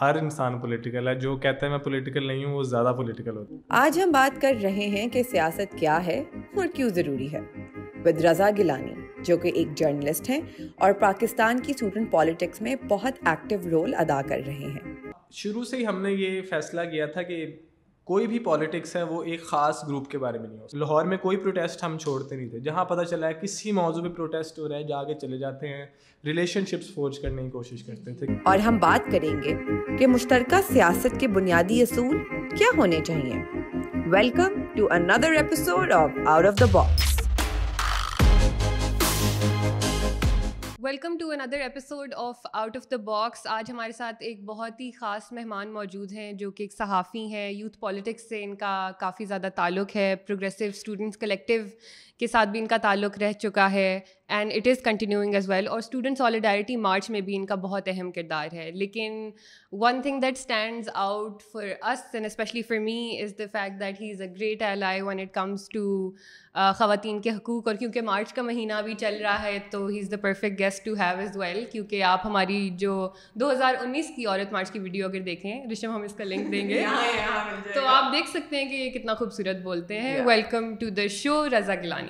ہر انسان پولیٹیکل ہے جو کہتا ہے میں پولیٹیکل نہیں ہوں وہ زیادہ پولیٹیکل ہوتا ہے۔ آج ہم بات کر رہے ہیں کہ سیاست کیا ہے اور کیوں ضروری ہے۔ ود رضا گلانی جو کہ ایک جرنلسٹ ہیں اور پاکستان کی اسٹوڈنٹ پالیٹکس میں بہت ایکٹیو رول ادا کر رہے ہیں۔ شروع سے ہی ہم نے یہ فیصلہ کیا تھا کہ کوئی بھی پالیٹکس ہے وہ ایک خاص گروپ کے بارے میں نہیں ہو لاہور میں کوئی پروٹیسٹ ہم چھوڑتے نہیں تھے۔ جہاں پتہ چلا ہے کسی موضوع پہ پروٹیسٹ ہو رہا ہے، جا کے چلے جاتے ہیں ریلیشن شپس فورج کرنے کی کوشش کرتے تھے۔ اور ہم بات کریں گے کہ مشترکہ سیاست کے بنیادی اصول کیا ہونے چاہیے welcome to another episode of out of the box welcome to another episode of out of the box آج ہمارے ساتھ ایک بہت ہی خاص مہمان موجود ہیں جو کہ ایک صحافی ہیں، یوتھ پالیٹکس سے ان کا کافی زیادہ تعلق ہے، پروگریسو اسٹوڈنٹس کلیکٹیو کے ساتھ بھی ان کا تعلق رہ چکا ہے and it is continuing as well اور اسٹوڈنٹ سالیڈیرٹی مارچ میں بھی ان کا بہت اہم کردار ہے لیکن one thing that stands out for us and especially for me is the fact that he is a great ally when it comes to خواتین کے حقوق اور کیونکہ مارچ کا مہینہ بھی چل رہا ہے تو he is the perfect guest to have as well کیونکہ آپ ہماری جو دو ہزار انیس کی عورت مارچ کی ویڈیو اگر دیکھیں رشم ہم اس کا لنک دیں گے۔ تو آپ دیکھ سکتے ہیں کہ یہ کتنا خوبصورت بولتے ہیں۔ Welcome to the show Raza Gilani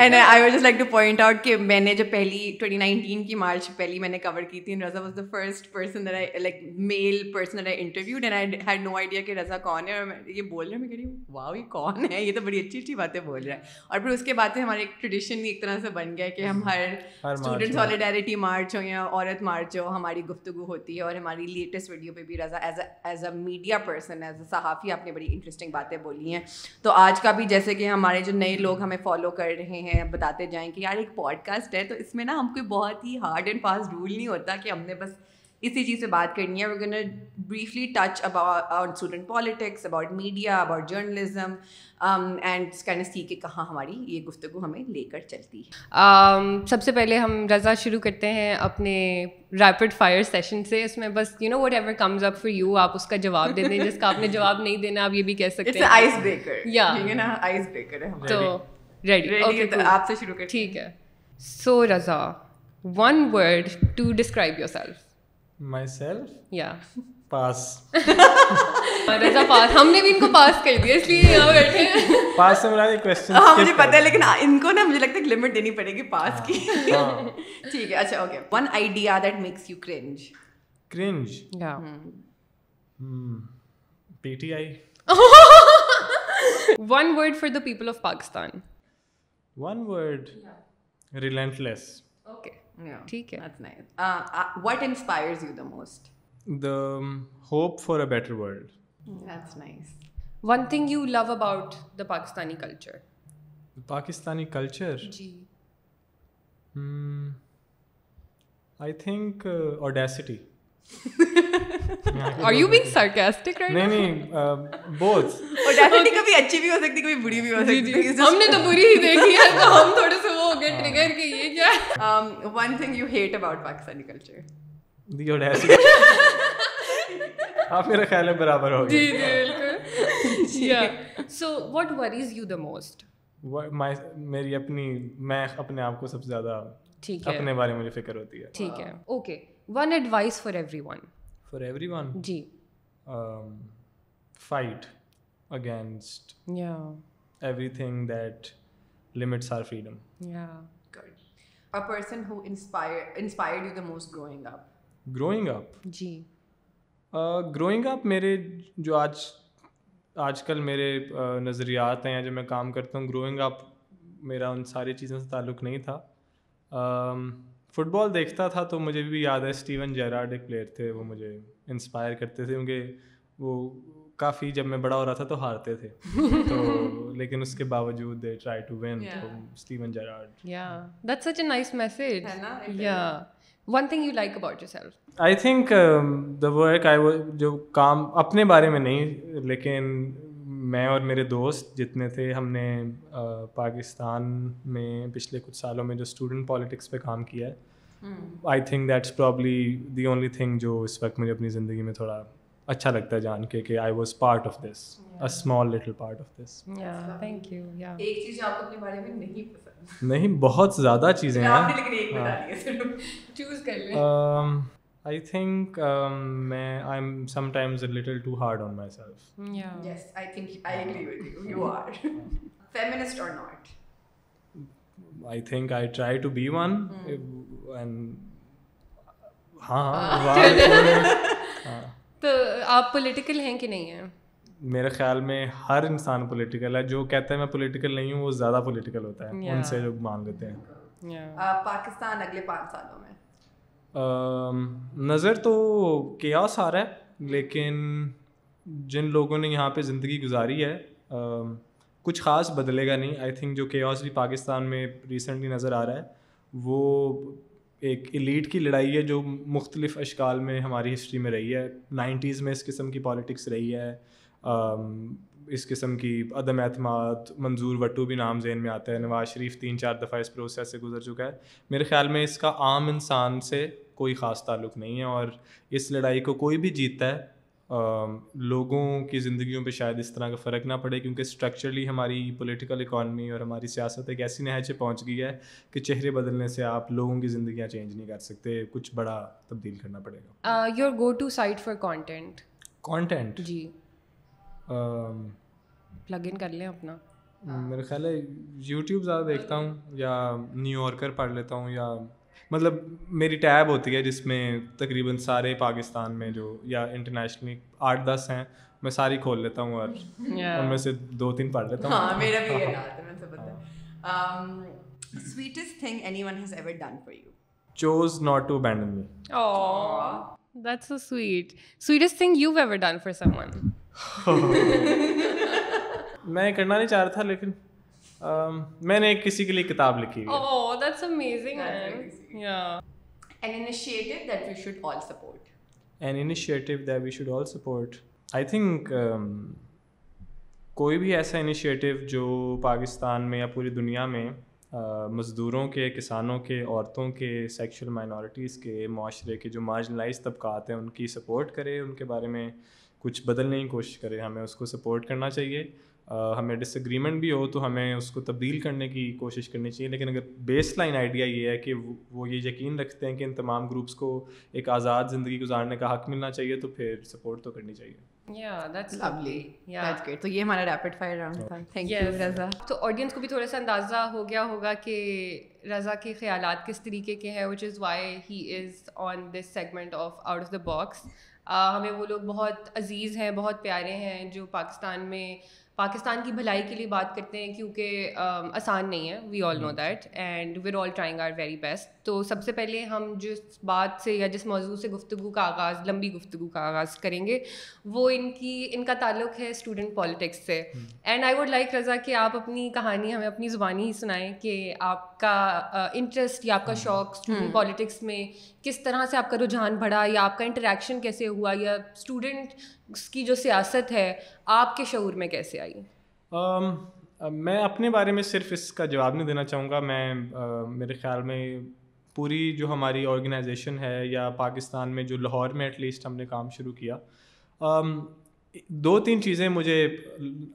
and I was like to point out کہ میں نے جب پہلی ٹوئنٹی نائنٹین کی مارچ پہلی میں نے کور کی تھی Raza was the first person like male person I interviewed and I had no idea کہ رضا کون ہے. اور یہ بول رہے ہیں میں کہہ رہی ہوں واہ یہ کون ہے? یہ تو بڑی اچھی اچھی باتیں بول رہا ہے. اور پھر اس کے بعد سے ہمارے ایک ٹریڈیشن ایک طرح سے بن گیا کہ ہم ہر اسٹوڈنٹ سالیڈیرٹی مارچ ہو یا عورت مارچ ہو ہماری گفتگو ہوتی ہے. اور ہماری لیٹسٹ ویڈیو پہ بھی Raza as as a media person as a صحافی آپ نے بڑی انٹرسٹنگ باتیں بولی ہیں. تو آج کا بھی جیسے کہ ہمارے جو نئے لوگ ہمیں فالو کر رہے ہیں بتاتے جائیں کہ یار ایک پوڈ کاسٹ ہے تو اس میں نا ہم کوئی بہت ہی ہارڈ اینڈ فاسٹ رول نہیں ہوتا کہ ہم نے بس اسی چیز سے بات کرنی ہے. We briefly touch about student politics about media about journalism and can see کہ کہاں ہماری یہ گفتگو ہمیں لے کر چلتی ہے. سب سے پہلے ہم رضا شروع کرتے ہیں اپنے ریپڈ فائر سیشن سے. اس میں بس you know whatever comes up for you آپ اس کا جواب دے دیں. جس کا آپ نے جواب نہیں دینا آپ یہ بھی کہہ سکتے ہیں. آئس بریکر یا آئس بریکر ہے تو ریڈی آپ سے شروع کر ٹھیک ہے۔ So Raza one word to describe yourself myself یا پاس رضا پاس ہم نے بھی ان کو پاس کر دیا اس لیے یہاں بیٹھے پاس سے مراد کوشچن ہاں مجھے پتہ ہے لیکن ان کو نا مجھے لگتا ہے لمٹ دینی پڑے گی پاس کی ٹھیک ہے اچھا okay one idea that makes you cringe cringe یا P T I one word for the people of Pakistan one word relentless okay ٹھیک ہے what inspires you the most the hope for a better world that's nice one thing you love about the Pakistani culture Pakistani culture G I think audacity are you being sarcastic نہیں نہیں both audacity کبھی اچھی بھی ہو سکتی کبھی بری بھی ہو سکتی ہم نے تو بری ہی دیکھی ہے تو ہم تھوڑے سے وہ ہو گئے ٹریگر کہ یہ کیا one thing you hate about Pakistani culture the audacity آپ میرا خیال ہے برابر ہو جی جی بالکل so what worries you the most میری اپنی میں اپنے آپ کو سب سے زیادہ ٹھیک ہے اپنے بارے میں مجھے فکر ہوتی ہے ٹھیک ہے okay one advice for everyone for everyone G fight against everything that limits our freedom a person who inspired inspired you the most growing up? Growing up G. Growing up میرے جو آج آج کل میرے نظریات ہیں یا جو میں کام کرتا ہوں گروئنگ اپ میرا ان ساری چیزوں سے تعلق نہیں تھا۔ فٹ بال دیکھتا تھا تو مجھے بھی یاد ہے اسٹیون جیراڈ ایک پلیئر تھے وہ مجھے انسپائر کرتے تھے کیونکہ وہ کافی جب میں بڑا ہو رہا تھا تو ہارتے تھے۔ تو لیکن اس کے باوجود they try to win Steven Gerrard یا that's such a nice message یا one thing you like about yourself I think the work I جو کام اپنے بارے میں نہیں لیکن میں اور میرے دوست جتنے تھے ہم نے پاکستان میں پچھلے کچھ سالوں میں جو اسٹوڈنٹ پالیٹکس پہ کام کیا ہے I think that's probably the only thing جو اس وقت مجھے اپنی زندگی میں تھوڑا اچھا لگتا ہے جان کے کہ I was part of this a small little part of this thank you یا ایک چیز آپ اپنے بارے میں نہیں پسند نہیں بہت زیادہ چیزیں ہیں۔ آئی تھنک میں I am sometimes little too hard on myself Yes, I think I agree with you. You are. Feminist or not? I think I try to be one and ہاں ہاں تو آپ پولیٹیکل ہیں کہ نہیں ہیں میرے خیال میں ہر انسان پولیٹیکل ہے جو کہتا ہے میں پولیٹیکل نہیں ہوں وہ زیادہ پولیٹیکل ہوتا ہے ان سے جو مان لیتے ہیں پاکستان اگلے پانچ سالوں میں نظر تو کیاس آ رہا ہے، لیکن جن لوگوں نے یہاں پہ زندگی گزاری ہے کچھ خاص بدلے گا نہیں۔ آئی تھنک جو کیاس بھی پاکستان میں ریسنٹلی نظر آ رہا ہے، وہ ایک ایلیٹ کی لڑائی ہے جو مختلف اشکال میں ہماری ہسٹری میں رہی ہے۔ نائنٹیز میں اس قسم کی پالیٹکس رہی ہے۔ اس قسم کی عدم اعتماد منظور وٹو بھی نام ذہن میں آتا ہے نواز شریف تین چار دفعہ اس پروسیس سے گزر چکا ہے۔ میرے خیال میں اس کا عام انسان سے کوئی خاص تعلق نہیں ہے اور اس لڑائی کو کوئی بھی جیتتا ہے لوگوں کی زندگیوں پہ شاید اس طرح کا فرق نہ پڑے کیونکہ اسٹرکچرلی ہماری پولیٹیکل اکانومی اور ہماری سیاست ایک ایسی نہج پہنچ گئی ہے کہ چہرے بدلنے سے آپ لوگوں کی زندگیاں چینج نہیں کر سکتے کچھ بڑا تبدیل کرنا پڑے گا۔ Your go to site for content content G. Plug in کر لیں اپنا۔ میرا خیال ہے یوٹیوب زیادہ دیکھتا ہوں یا نیو یارکر پڑھ لیتا ہوں یا مطلب میری ٹیب ہوتی ہے جس میں تقریباً سارے پاکستان میں جو یا انٹرنیشنلی آٹھ دس ہیں میں ساری کھول لیتا ہوں اور ان میں سے دو تین پڑھ لیتا ہوں۔ ہاں میرا بھی sweetest thing anyone has ever done for you chose not to abandon me that's so sweet sweetest thing you ever done for someone میں کرنا نہیں چاہ رہا تھا لیکن میں نے کسی کے لیے کتاب لکھی Oh, آئی تھنک کوئی بھی ایسا انیشیٹو جو پاکستان میں یا پوری دنیا میں مزدوروں کے کسانوں کے عورتوں کے سیکشل مائنورٹیز کے معاشرے کے جو مارجنلائز طبقات ہیں ان کی سپورٹ کرے ان کے بارے میں کچھ بدلنے کی کوشش کرے ہمیں اس کو سپورٹ کرنا چاہیے۔ ہمیں ڈس اگریمنٹ بھی ہو تو ہمیں اس کو تبدیل کرنے کی کوشش کرنی چاہیے۔ لیکن اگر بیس لائن آئیڈیا یہ ہے کہ وہ یہ یقین رکھتے ہیں کہ ان تمام گروپس کو ایک آزاد زندگی گزارنے کا حق ملنا چاہیے تو پھر سپورٹ تو کرنی چاہیے۔ Yeah, that's lovely. Yeah. that's great. تو یہ ہمارا ریپڈ فائر راؤنڈ تھا۔ Thank you. رضا تو آڈینس کو بھی تھوڑا سا اندازہ ہو گیا ہوگا کہ رضا کے خیالات کس طریقے کے ہیں which is why he is on this segment of out of the box ہمیں وہ لوگ بہت عزیز ہیں بہت پیارے ہیں جو پاکستان میں پاکستان کی بھلائی کے لیے بات کرتے ہیں کیونکہ آسان نہیں ہے we all know that and we're all trying our very best تو سب سے پہلے ہم جس بات سے یا جس موضوع سے گفتگو کا آغاز لمبی گفتگو کا آغاز کریں گے وہ ان کی ان کا تعلق ہے اسٹوڈنٹ پالیٹکس سے. And I would like Raza کہ آپ اپنی کہانی ہمیں اپنی زبانی ہی سنائیں کہ آپ کا انٹرسٹ یا آپ کا شوق اسٹوڈنٹ پالیٹکس میں کس طرح سے آپ کا رجحان بڑھا یا آپ کا انٹریکشن کیسے ہوا یا اسٹوڈنٹ کی جو سیاست ہے، آپ کے شعور میں کیسے آئی؟ میں اپنے بارے میں صرف اس کا جواب نہیں دینا چاہوں گا، میں میرے خیال میں پوری جو ہماری آرگنائزیشن ہے یا پاکستان میں جو لاہور میں ایٹ لیسٹ ہم نے کام شروع کیا دو تین چیزیں مجھے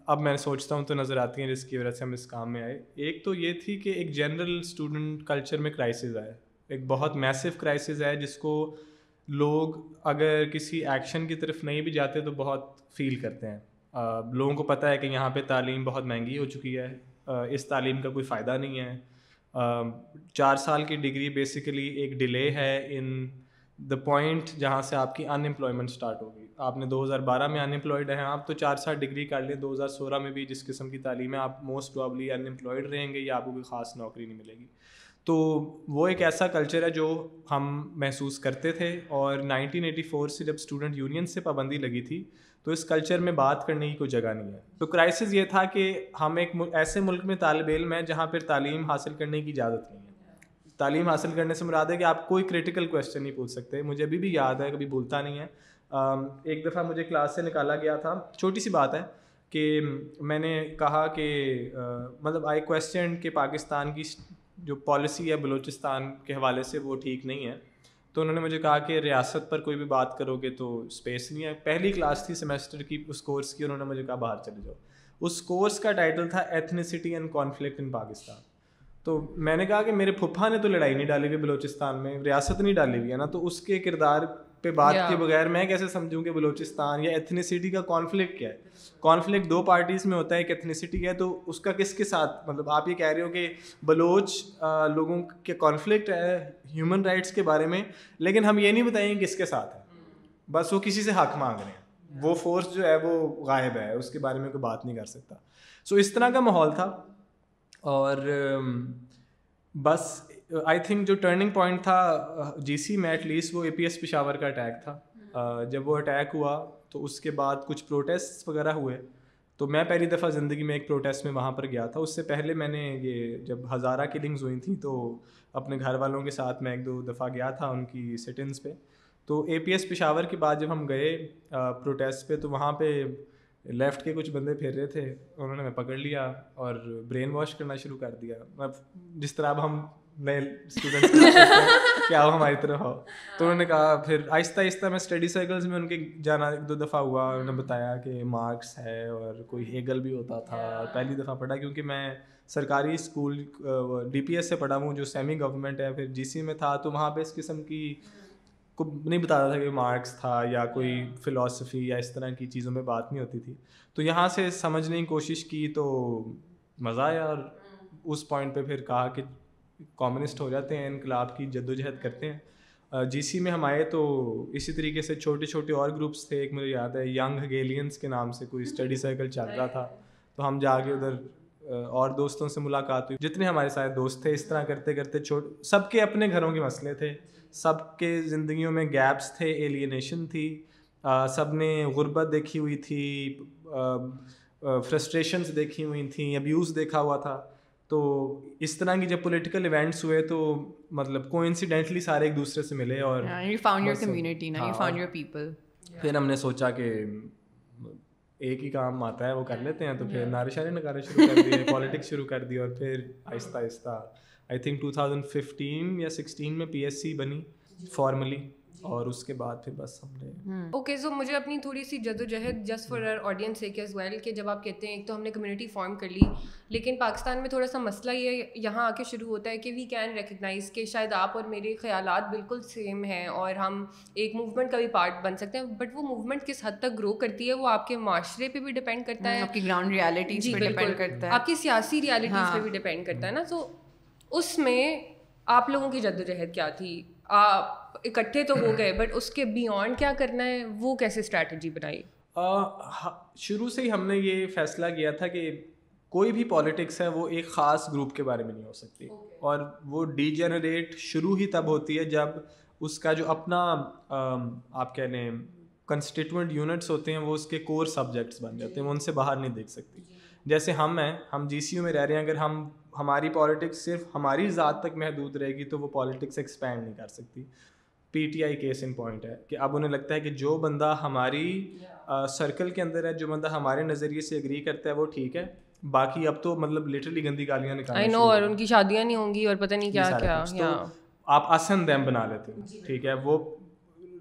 اب میں سوچتا ہوں تو نظر آتی ہیں جس کی وجہ سے ہم اس کام میں آئے۔ ایک تو یہ تھی کہ ایک جنرل اسٹوڈنٹ کلچر میں کرائسز آئے ایک بہت میسو کرائسز ہے، جس کو لوگ اگر کسی ایکشن کی طرف نہیں بھی جاتے تو بہت فیل کرتے ہیں۔ لوگوں کو پتہ ہے کہ یہاں پہ تعلیم بہت مہنگی ہو چکی ہے۔ اس تعلیم کا کوئی فائدہ نہیں ہے۔ چار سال کی ڈگری بیسیکلی ایک ڈیلے ہے ان دا پوائنٹ جہاں سے آپ کی ان امپلائمنٹ اسٹارٹ ہوگی۔ آپ نے دو ہزار بارہ میں ان امپلائڈ ہیں، آپ تو چار سال ڈگری کر لیں، دو ہزار سولہ میں بھی جس قسم کی تعلیم ہے، آپ موسٹ پرابلی ان امپلائڈ رہیں گے یا آپ کو کوئی خاص نوکری نہیں ملے گی۔ تو وہ ایک ایسا کلچر ہے جو ہم محسوس کرتے تھے اور نائنٹین ایٹی فور سے جب اسٹوڈنٹ یونین سے پابندی لگی تھی، تو اس کلچر میں بات کرنے کی کوئی جگہ نہیں ہے۔ تو کرائسس یہ تھا کہ ہم ایک ایسے ملک میں طالب علم ہیں جہاں پھر تعلیم حاصل کرنے کی اجازت نہیں ہے۔ تعلیم حاصل کرنے سے مراد ہے کہ آپ کوئی کریٹیکل کویشچن نہیں پوچھ سکتے۔ مجھے ابھی بھی یاد ہے، کبھی بھولتا نہیں ہے۔ ایک دفعہ مجھے کلاس سے نکالا گیا تھا۔ چھوٹی سی بات ہے کہ میں نے کہا کہ مطلب آئی کویشچن کہ پاکستان کی جو پالیسی ہے بلوچستان کے حوالے سے وہ ٹھیک نہیں ہے۔ تو انہوں نے مجھے کہا کہ ریاست پر کوئی بھی بات کرو گے تو اسپیس نہیں ہے۔ پہلی کلاس تھی سیمسٹر کی، اس کورس کی انہوں نے مجھے کہا باہر چلے جاؤ۔ اس کورس کا ٹائٹل تھا ethnicity and conflict in Pakistan تو میں نے کہا کہ میرے پھپھا نے تو لڑائی نہیں ڈالی ہوئی بلوچستان میں، ریاست نہیں ڈالی ہوئی ہے نا۔ تو اس کے کردار پہ بات کے بغیر میں کیسے سمجھوں کہ بلوچستان یا ایتھنیسٹی کا کانفلکٹ کیا ہے؟ کانفلکٹ دو پارٹیز میں ہوتا ہے ایک ایتھنیسٹی ہے تو اس کا کس کے ساتھ؟ مطلب آپ یہ کہہ رہے ہو کہ بلوچ لوگوں کے کانفلکٹ ہے ہیومن رائٹس کے بارے میں لیکن ہم یہ نہیں بتائیں گے کس کے ساتھ ہے۔ بس وہ کسی سے حق مانگ رہے ہیں۔ وہ فورس جو ہے وہ غائب ہے اس کے بارے میں کوئی بات نہیں کر سکتا۔ سو اس طرح کا ماحول تھا اور بس آئی تھنک جو ٹرننگ پوائنٹ تھا جی سی میں ایٹ لیسٹ وہ اے پی ایس پشاور کا اٹیک تھا. جب وہ اٹیک ہوا تو اس کے بعد کچھ پروٹیسٹ وغیرہ ہوئے. تو میں پہلی دفعہ زندگی میں ایک پروٹیسٹ میں وہاں پر گیا تھا. اس سے پہلے میں نے یہ جب ہزارہ کلنگز ہوئی تھیں تو اپنے گھر والوں کے ساتھ میں ایک دو دفعہ گیا تھا ان کی سٹنس پہ. تو اے پی ایس پشاور کے بعد جب ہم گئے پروٹیسٹ پہ تو وہاں پہ لیفٹ کے کچھ بندے پھیر رہے تھے. انہوں نے میں پکڑ لیا اور برین واش کرنا شروع کر دیا. جس طرح اب ہم نئے اسٹوڈنٹ کیا ہو ہماری طرف ہو تو انہوں نے کہا پھر آہستہ آہستہ میں اسٹڈی سائیکلس میں ان کے جانا ایک دو دفعہ ہوا انہوں نے بتایا کہ مارکس ہے اور کوئی ہیگل بھی ہوتا تھا۔ پہلی دفعہ پڑھا کیونکہ میں سرکاری اسکول ڈی پی ایس سے پڑھا ہوں جو سیمی گورنمنٹ ہے پھر جی سی میں تھا تو وہاں پہ اس قسم کی کو نہیں بتاتا تھا کہ مارکس تھا یا کوئی فلاسفی یا اس طرح کی چیزوں میں بات نہیں ہوتی تھی۔ تو یہاں سے سمجھنے کی کوشش کی تو مزہ آیا اور اس پوائنٹ پہ پھر کہا کہ کامسٹ ہو جاتے ہیں انقلاب کی جد و جہد کرتے ہیں۔ جی سی میں ہم آئے تو اسی طریقے سے چھوٹے چھوٹے اور گروپس تھے۔ ایک مجھے یاد ہے ینگ ہگیلینس کے نام سے کوئی اسٹڈی سائیکل چل رہا تھا۔ تو ہم جا کے ادھر اور دوستوں سے ملاقات ہوئی۔ جتنے ہمارے ساتھ دوست تھے اس طرح کرتے کرتے چھوٹ سب کے اپنے گھروں کے مسئلے تھے۔ سب کے زندگیوں میں گیپس تھے ایلینیشن تھی۔ سب نے غربت دیکھی ہوئی تھی فرسٹریشنس دیکھی ہوئی تھیں ابیوز دیکھا ہوا تھا۔ تو اس طرح کی جب پولیٹیکل ایونٹس ہوئے تو مطلب کو انسیڈنٹلی سارے ایک دوسرے سے ملے اور پھر ہم نے سوچا کہ ایک ہی کام آتا ہے وہ کر لیتے ہیں تو پھر نعرے شارے نکالے شروع کر دیے پالیٹکس شروع کر دی اور پھر آہستہ آہستہ I think two thousand fifteen یا سکسٹین میں پی ایس سی بنی فارملی اور اس کے بعد پھر بس ہم نے اوکے سو مجھے اپنی تھوڑی سی جد و جہد جسٹ فار آر آڈینس ایک ایز ویل کہ جب آپ کہتے ہیں ایک تو ہم نے کمیونٹی فارم کر لی لیکن پاکستان میں تھوڑا سا مسئلہ یہ یہاں آ کے شروع ہوتا ہے کہ وی کین ریکگنائز کہ شاید آپ اور میرے خیالات بالکل سیم ہیں اور ہم ایک موومنٹ کا بھی پارٹ بن سکتے ہیں۔ بٹ وہ موومنٹ کس حد تک گرو کرتی ہے؟ وہ آپ کے معاشرے پہ بھی ڈپینڈ کرتا ہے۔ آپ کی گراؤنڈ ریالٹی جی بالکل۔ آپ کی سیاسی ریالٹیز پہ بھی ڈپینڈ کرتا ہے نا۔ تو اس میں آپ لوگوں کی جد و جہد کیا تھی؟ آپ اکٹھے تو ہو گئے بٹ اس کے بیونڈ کیا کرنا ہے؟ وہ کیسے اسٹریٹجی بنائی؟ شروع سے ہی ہم نے یہ فیصلہ کیا تھا کہ کوئی بھی پالیٹکس ہے وہ ایک خاص گروپ کے بارے میں نہیں ہو سکتی۔ اور وہ ڈی جنریٹ شروع ہی تب ہوتی ہے جب اس کا جو اپنا آپ کہہ لیں کنسٹیٹوئنٹ یونٹس ہوتے ہیں وہ اس کے کور سبجیکٹس بن جاتے ہیں وہ ان سے باہر نہیں دیکھ سکتی۔ جیسے ہم ہیں ہم جی سی یو میں رہ رہے ہیں اگر ہم ہماری پالیٹکس صرف ہماری ذات تک محدود رہے گی تو وہ پالیٹکس ایکسپینڈ نہیں کر سکتی۔ P T I case in point ہے کہ اب انہیں لگتا ہے کہ جو بندہ ہماری سرکل کے اندر ہے جو بندہ ہمارے نظریے سے اگری کرتا ہے وہ ٹھیک ہے۔ باقی اب تو مطلب لٹرلی گندی گالیاں نکالیں اور ان کی شادیاں نہیں ہوں گی اور پتہ نہیں کیا کیا آپ اسن دیم بنا لیتے ہیں ٹھیک ہے۔ وہ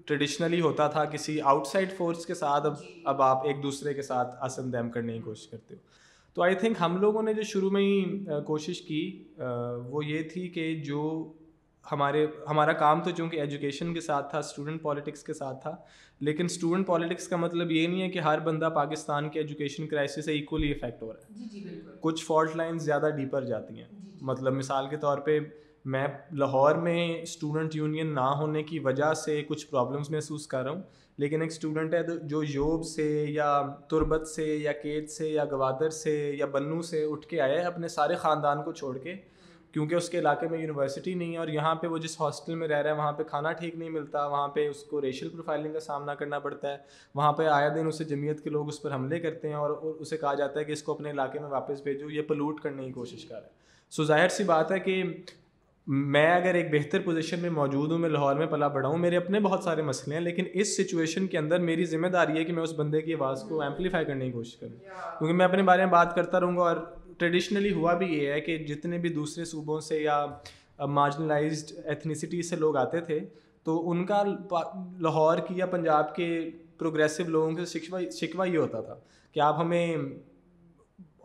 ٹریڈیشنلی ہوتا تھا کسی آؤٹ سائڈ فورس کے ساتھ اب اب آپ ایک دوسرے کے ساتھ اسن دیم کرنے کی کوشش کرتے ہو۔ تو آئی تھنک ہم لوگوں نے جو شروع میں ہی کوشش کی وہ یہ تھی کہ جو ہمارے ہمارا کام تو چونکہ ایجوکیشن کے ساتھ تھا اسٹوڈنٹ پالیٹکس کے ساتھ تھا لیکن اسٹوڈنٹ پالیٹکس کا مطلب یہ نہیں ہے کہ ہر بندہ پاکستان کے ایجوکیشن کرائسس سے ایکولی افیکٹ ہو رہا ہے۔ جی، جی، کچھ فالٹ لائنس زیادہ ڈیپر جاتی ہیں۔ جی، مطلب مثال کے طور پہ میں لاہور میں اسٹوڈنٹ یونین نہ ہونے کی وجہ سے کچھ پرابلمس محسوس کر رہا ہوں لیکن ایک اسٹوڈنٹ ہے جو یوب سے یا تربت سے یا کیت سے یا گوادر سے یا بنو سے اٹھ کے آیا ہے اپنے سارے خاندان کو چھوڑ کے کیونکہ اس کے علاقے میں یونیورسٹی نہیں ہے اور یہاں پہ وہ جس ہاسٹل میں رہ رہا ہے، وہاں پہ کھانا ٹھیک نہیں ملتا، وہاں پہ اس کو ریشل پروفائلنگ کا سامنا کرنا پڑتا ہے۔ وہاں پہ آیا دن اسے جمعیت کے لوگ اس پر حملے کرتے ہیں اور اسے کہا جاتا ہے کہ اس کو اپنے علاقے میں واپس بھیجو، یہ پلوٹ کرنے کی کوشش کر رہا ہے۔ سو ظاہر سی بات ہے کہ میں اگر ایک بہتر پوزیشن میں موجود ہوں، میں لاہور میں پلا بڑھا ہوں، میرے اپنے بہت سارے مسئلے ہیں، لیکن اس سچویشن کے اندر میری ذمہ داری ہے کہ میں اس بندے کی آواز کو ایمپلیفائی کرنے کی کوشش کروں۔ کیونکہ میں اپنے بارے میں بات کرتا رہوں گا اور ٹریڈیشنلی ہوا بھی یہ ہے کہ جتنے بھی دوسرے صوبوں سے یا مارجنلائزڈ ایتھنیسٹی سے لوگ آتے تھے، تو ان کا لاہور کی یا پنجاب کے پروگریسو لوگوں کے شکوہ شکوہ یہ ہوتا تھا کہ آپ ہمیں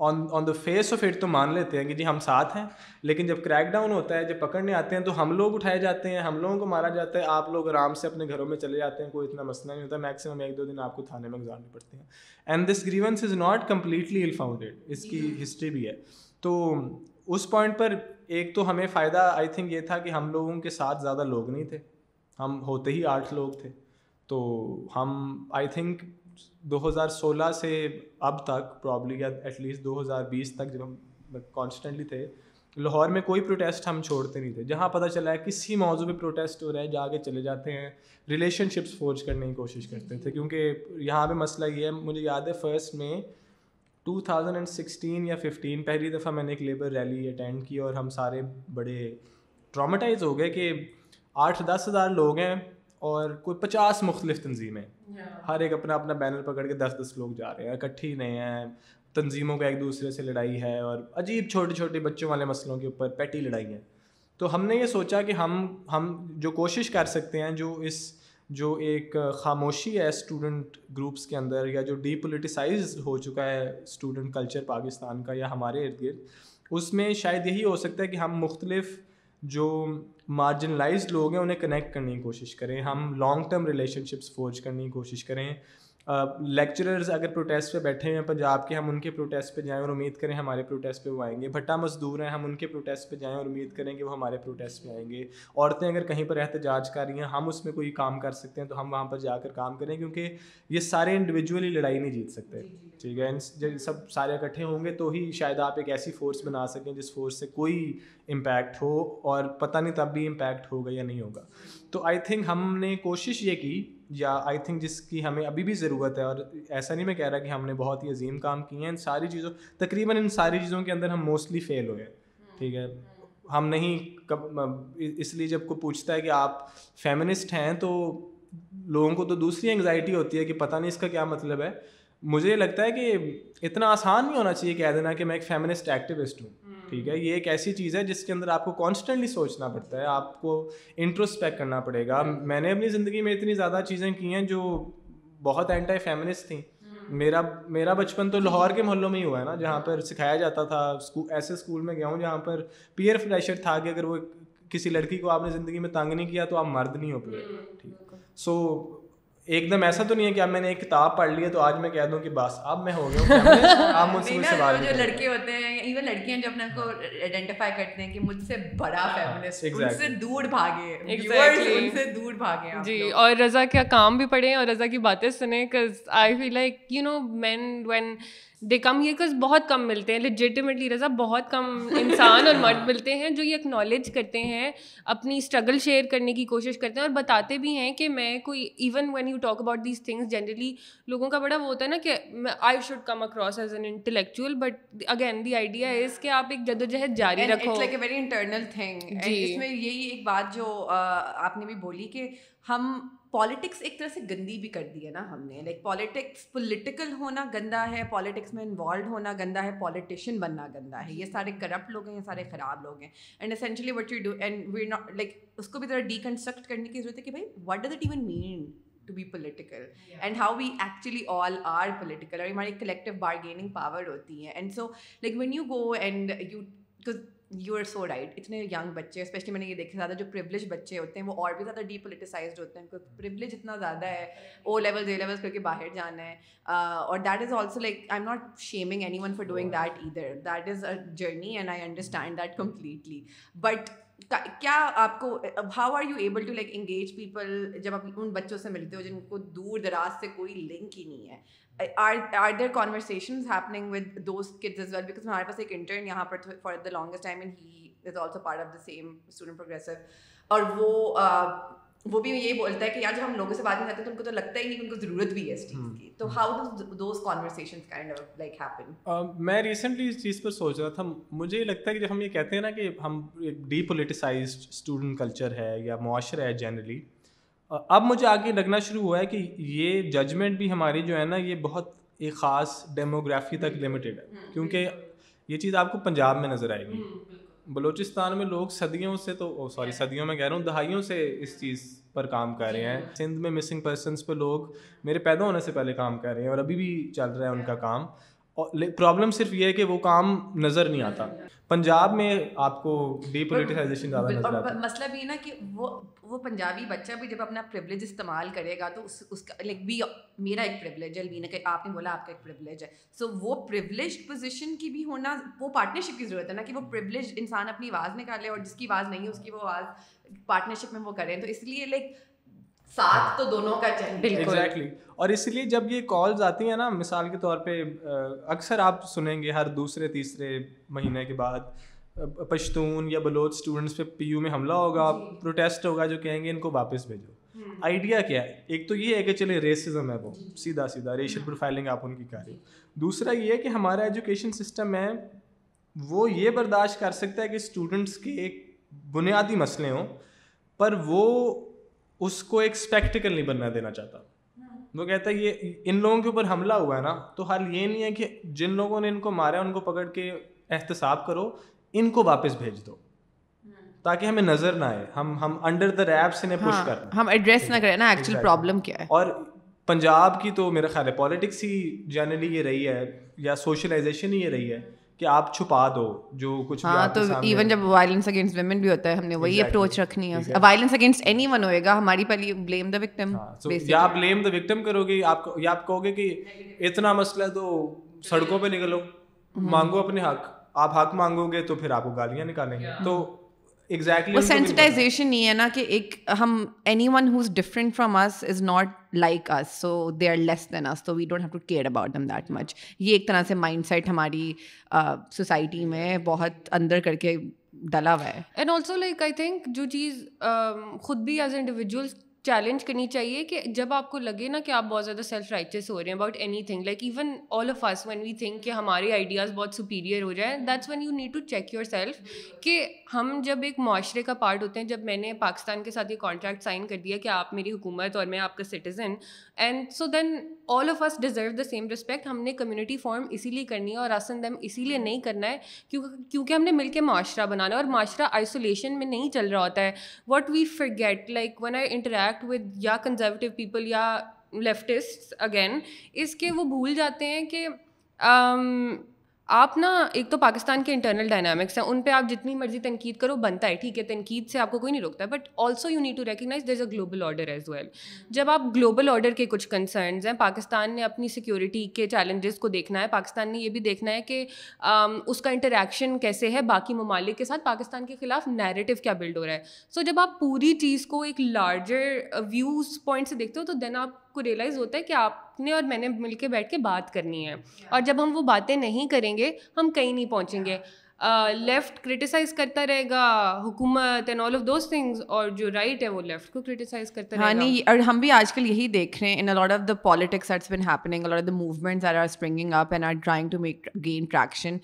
on on the face of it تو مان لیتے ہیں کہ جی ہم ساتھ ہیں لیکن جب کریک ڈاؤن ہوتا ہے جب پکڑنے آتے ہیں تو ہم لوگ اٹھائے جاتے ہیں ہم لوگوں کو مارا جاتا ہے آپ لوگ آرام سے اپنے گھروں میں چلے جاتے ہیں کوئی اتنا مسئلہ نہیں ہوتا میکسیمم ایک دو دن آپ کو تھانے میں گزارنے پڑتے ہیں۔ And this grievance is not completely ill founded اس کی ہسٹری بھی ہے۔ تو اس پوائنٹ پر ایک تو ہمیں فائدہ آئی تھنک یہ تھا کہ ہم لوگوں کے ساتھ زیادہ لوگ نہیں تھے۔ ہم ہوتے ہی آٹھ لوگ تھے۔ تو ہم آئی تھنک دو ہزار سولہ سے اب تک پرابلی یا ایٹ لیسٹ دو ہزار بیس تک جب ہم کانسٹنٹلی تھے، لاہور میں کوئی پروٹیسٹ ہم چھوڑتے نہیں تھے۔ جہاں پتہ چلا ہے کسی موضوع پہ پروٹیسٹ ہو رہا ہے، جا کے چلے جاتے ہیں ریلیشن شپس فورج کرنے کی کوشش کرتے تھے۔ کیونکہ یہاں پہ مسئلہ یہ ہے، مجھے یاد ہے فرسٹ میں ٹو تھاؤزنڈ اینڈ سکسٹین یا ففٹین پہلی دفعہ میں نے ایک لیبر ریلی اٹینڈ کی اور ہم سارے بڑے ٹراماٹائز ہو گئے کہ آٹھ دس ہزار لوگ ہیں۔ اور کوئی پچاس مختلف تنظیمیں۔ ہر ایک اپنا اپنا بینر پکڑ کے دس دس لوگ جا رہے ہیں اکٹھی نہیں ہیں۔ تنظیموں کا ایک دوسرے سے لڑائی ہے اور عجیب چھوٹے چھوٹے بچوں والے مسئلوں کے اوپر پیٹی لڑائی ہیں تو ہم نے یہ سوچا کہ ہم ہم جو کوشش کر سکتے ہیں جو اس جو ایک خاموشی ہے اسٹوڈنٹ گروپس کے اندر یا جو ڈی پولیٹیسائز ہو چکا ہے اسٹوڈنٹ کلچر پاکستان کا یا ہمارے ارد گرد اس میں شاید یہی ہو سکتا ہے کہ ہم مختلف جو مارجنلائزڈ لوگ ہیں، انہیں کنیکٹ کرنے کی کوشش کریں۔ ہم long term relationships forge کرنے کی کوشش کریں۔ لیکچررز اگر پروٹیسٹ پہ بیٹھے ہیں پنجاب کے ہم ان کے پروٹیسٹ پہ جائیں اور امید کریں ہمارے پروٹیسٹ پہ وہ آئیں گے۔ بھٹا مزدور ہیں ہم ان کے پروٹیسٹ پہ جائیں اور امید کریں کہ وہ ہمارے پروٹیسٹ پہ آئیں گے۔ عورتیں اگر کہیں پر احتجاج کر رہی ہیں ہم اس میں کوئی کام کر سکتے ہیں تو ہم وہاں پر جا کر کام کریں کیونکہ یہ سارے انڈیویجولی لڑائی نہیں جیت سکتے۔ ٹھیک ہے؟ جب سب سارے اکٹھے ہوں گے تو ہی شاید آپ ایک ایسی فورس بنا سکیں جس فورس سے کوئی امپیکٹ ہو اور پتہ نہیں تب بھی امپیکٹ ہوگا یا نہیں ہوگا۔ تو آئی تھنک ہم نے کوشش یہ کی یا آئی تھنک جس کی ہمیں ابھی بھی ضرورت ہے اور ایسا نہیں میں کہہ رہا کہ ہم نے بہت ہی عظیم کام کیے ہیں، ان ساری چیزوں، تقریباً ان ساری چیزوں کے اندر ہم موسٹلی فیل ہوئے ٹھیک ہے؟ ہم نہیں اس لیے جب کوئی پوچھتا ہے کہ آپ فیمنسٹ ہیں تو لوگوں کو تو دوسری انگزائٹی ہوتی ہے کہ پتہ نہیں اس کا کیا مطلب ہے۔ مجھے یہ لگتا ہے کہ اتنا آسان نہیں ہونا چاہیے کہہ دینا کہ میں ایک فیمنسٹ ایکٹیوسٹ ہوں۔ ٹھیک ہے یہ ایک ایسی چیز ہے جس کے اندر آپ کو کانسٹنٹلی سوچنا پڑتا ہے آپ کو انٹروسپیکٹ کرنا پڑے گا۔ میں نے اپنی زندگی میں اتنی زیادہ چیزیں کی ہیں جو بہت اینٹائی فیمنسٹ تھیں میرا میرا بچپن تو لاہور کے محلوں میں ہی ہوا ہے نا جہاں پر سکھایا جاتا تھا۔ ایسے اسکول میں گیا ہوں جہاں پر پیئر فریشر تھا کہ اگر وہ کسی لڑکی کو آپ نے زندگی میں تنگ نہیں کیا تو آپ مرد نہیں ہو پائے ٹھیک۔ سو ایک دم ایسا تو نہیں ہے کہ اب میں نے ایک کتاب پڑھ لی ہے تو آج میں کہہ دوں کہ بس اب میں ہو گیا ہوں۔ آپ مجھ سے سوال جو لڑکے ہوتے ہیں ایون لڑکیاں جو اپنے کو آئیڈینٹیفائی کرتے ہیں کہ مجھ سے بڑا فیمنسٹ ان سے دور بھاگے ان سے دور بھاگے جی اور رضا کیا کام بھی پڑھیں اور رضا کی باتیں سنیں؟ Cause I feel like you know man when they come here cause بہت کم ملتے ہیں لیجیٹیمیٹلی رضا بہت کم انسان اور مرد ملتے ہیں جو یہ اکنالج کرتے ہیں اپنی اسٹرگل شیئر کرنے کی کوشش کرتے ہیں اور بتاتے بھی ہیں کہ میں کوئی even when you talk about these things generally لوگوں کا بڑا وہ ہوتا ہے نا کہ I should come across as an intellectual but again the idea is کہ آپ ایک جد و جہد جاری رکھو۔ Like a very internal thing اس میں یہی ایک بات جو آپ نے بھی بولی کہ ہم پالیٹکس ایک طرح سے گندی بھی کر دی ہے نا ہم نے. لائک پالیٹکس پولیٹیکل ہونا گندا ہے پالیٹکس میں انوالوڈ ہونا گندا ہے پالیٹیشین بننا گندا ہے. یہ سارے کرپٹ لوگ ہیں یہ سارے خراب لوگ ہیں. And essentially what you do and we not like اس کو بھی ذرا ڈیکنسٹرکٹ کرنے کی ضرورت ہے کہ بھائی what does it even mean to be political and how we actually all are political اور ہماری کلیکٹیو بارگیننگ پاور ہوتی ہے. And so like when you go and you you are so right اتنے ینگ بچے especially میں نے یہ دیکھا زیادہ جو پریولیج بچے ہوتے ہیں وہ اور بھی زیادہ ڈی پولیٹیسائزڈ ہوتے ہیں کیونکہ پریولیج اتنا زیادہ ہے او لیول اے لیول کر کے باہر جانا ہے اور that is also like I am not shaming anyone for doing that ادھر that is a journey and I understand that completely but کیا آپ کو how are you able to like engage people جب آپ ان بچوں سے ملتے ہو جن کو دور دراز سے کوئی لنک ہی نہیں ہے are there conversations happening with those kids as well because ہمارے پاس ایک انٹرن یہاں پر for the longest time and he is also part of the same student progressive اور وہ وہ بھی یہی بولتا ہے کہ یار جب ہم لوگوں سے بات نہیں کرتے تو ان کو تو لگتا ہی نہیں کہ ان کو ضرورت بھی ہے اس چیز کی۔ تو how those conversation kind of like happen میں ریسنٹلی اس چیز پر سوچ رہا تھا۔ مجھے یہ لگتا ہے کہ جب ہم یہ کہتے ہیں نا کہ ہم ایک ڈی پولیٹیسائزڈ اسٹوڈنٹ کلچر ہے یا معاشرہ ہے جنرلی اب مجھے آگے لگنا شروع ہوا ہے کہ یہ ججمنٹ بھی ہماری جو ہے نا یہ بہت ایک خاص ڈیموگرافی تک لمیٹیڈ ہے۔ کیونکہ یہ چیز آپ کو پنجاب میں نظر آئے گی۔ بلوچستان میں لوگ صدیوں سے تو سوری صدیوں میں کہہ رہا ہوں دہائیوں سے اس چیز پر کام کر رہے ہیں۔ سندھ میں مسنگ پرسنس پہ لوگ میرے پیدا ہونے سے پہلے کام کر رہے ہیں اور ابھی بھی چل رہا ہے ان کا کام۔ پرابلم صرف یہ ہے کہ وہ کام نظر نہیں آتا۔ پنجاب میں آپ کو ڈی پولیٹیسائزیشن زیادہ نظر آتا۔ مسئلہ بھی نا کہ وہ وہ پنجابی بچہ بھی جب اپنا پریولیج استعمال کرے گا تو اس اس کا لائک بھی میرا ایک پریولیج ہے الوینا کہ آپ نے بولا آپ کا ایک پریولیج ہے۔ سو وہ پریولیج پوزیشن کی بھی ہونا وہ پارٹنرشپ کی ضرورت ہے نا کہ وہ پریولیج انسان اپنی آواز نکالے اور جس کی آواز نہیں ہے اس کی وہ آواز پارٹنرشپ میں وہ کریں تو اس لیے لائک ساتھ تو دونوں کا چاہیے ایگزیکٹلی اور اس لیے جب یہ کالز آتی ہیں نا مثال کے طور پہ اکثر آپ سنیں گے ہر دوسرے تیسرے مہینے کے بعد پشتون یا بلوچ اسٹوڈنٹس پہ پی یو میں حملہ ہوگا پروٹیسٹ ہوگا جو کہیں گے ان کو واپس بھیجو۔ آئیڈیا کیا ہے؟ ایک تو یہ ہے کہ چلے ریسزم ہے وہ۔ سیدھا سیدھا ریشل پروفائلنگ آپ ان کی کر رہی دوسرا یہ ہے کہ ہمارا ایجوکیشن سسٹم ہے وہ یہ برداشت کر سکتا ہے کہ اسٹوڈنٹس کے ایک بنیادی مسئلے ہوں پر وہ اس کو ایک اسپیکٹیکل نہیں بننا دینا چاہتا۔ وہ کہتا ہے یہ ان لوگوں کے اوپر حملہ ہوا ہے نا تو حال یہ نہیں ہے کہ جن لوگوں نے ان کو مارا ان کو پکڑ کے احتساب کرو ان کو واپس بھیج دو۔ تاکہ ہمیں نظر نہ آئے ہم ہم انڈر دا ریپ سے پش ہاں، کر ہم ایڈریس نہ کریں نا ایکچوئل پرابلم کیا ہے؟ اور پنجاب کی تو میرا خیال ہے پالیٹکس ہی جنرلی یہ رہی ہے یا سوشلائزیشن ہی یہ رہی ہے۔ کہ آپ چھپا دو جو کچھ ہاں تو ایون جب وائلنس اگینسٹ ویمن بھی ہوتا ہے ہم نے وہی اپروچ رکھنی ہے۔ وائلنس اگینسٹ اینی ون ہوئے گا ہماری پہلی بلیم دا وکٹم یا آپ بلیم دا وکٹم کرو گے آپ یا آپ کہو گے کہ اتنا مسئلہ تو سڑکوں پہ نکلو۔ مانگو اپنے حق۔ آپ حق مانگو گے تو پھر آپ کو گالیاں نکالیں گے تو وہ سینسٹائزیشن نہیں ہے نا کہ ایک ہم anyone who's different from us is not like us so they are less than us تو we don't have to care about them that much یہ ایک طرح سے مائنڈ سیٹ ہماری سوسائٹی میں بہت اندر کر کے ڈلا ہوا ہے. And also like I think جو چیز خود بھی ایز انڈیویجولس چیلنج کرنی چاہیے کہ جب آپ کو لگے نا کہ آپ بہت زیادہ سیلف رائٹس ہو رہے ہیں about anything like even all of us when we think کہ ہمارے آئیڈیاز بہت سپیریئر ہو جائیں that's when you need to check yourself کہ ہم جب ایک معاشرے کا پارٹ ہوتے ہیں، جب میں نے پاکستان کے ساتھ یہ کانٹریکٹ سائن کر دیا کہ آپ میری حکومت اور میں آپ کا citizen and so then all of us deserve the same respect ہم نے کمیونٹی فارم اسی لیے کرنی ہے اور آسن دم اسی لیے نہیں کرنا ہے کیونکہ ہم نے مل کے معاشرہ بنانا ہے اور معاشرہ آئسولیشن میں نہیں چل رہا ہوتا ہے. What we forget like when I interact with یا کنزرویٹیو پیپل یا لیفٹسٹ اگین اس کے وہ بھول جاتے ہیں کہ um, آپ نا، ایک تو پاکستان کے انٹرنل ڈائنامکس ہیں، ان پہ آپ جتنی مرضی تنقید کرو، بنتا ہے، ٹھیک ہے، تنقید سے آپ کو کوئی نہیں روکتا ہے but also you need to recognise there is a global order as well جب آپ گلوبل آرڈر کے کچھ کنسرنز ہیں، پاکستان نے اپنی سیکورٹی کے چیلنجز کو دیکھنا ہے، پاکستان نے یہ بھی دیکھنا ہے کہ اس کا انٹریکشن کیسے ہے باقی ممالک کے ساتھ، پاکستان کے خلاف نیریٹو کیا بلڈ ہو رہا ہے۔ سو جب آپ پوری چیز کو ایک لارجر ویوز پوائنٹ سے دیکھتے ہو، تو دین آپ کو ریئلائز ہوتا ہے کہ آپ نے اور میں نے مل کے بیٹھ کے بات کرنی ہے۔ اور جب ہم وہ باتیں نہیں کریں گے ہم کہیں نہیں پہنچیں گے۔ لیفٹ کرٹیسائز کرتا رہے گا حکومت and all of those things اور جو رائٹ ہے وہ لیفٹ کو کرٹیسائز کرتا رہے ہاں نہیں اور ہم بھی آج کل یہی دیکھ رہے ہیں۔ In a lot of the politics it's been happening a lot of the movements are are springing up and are trying to make gain traction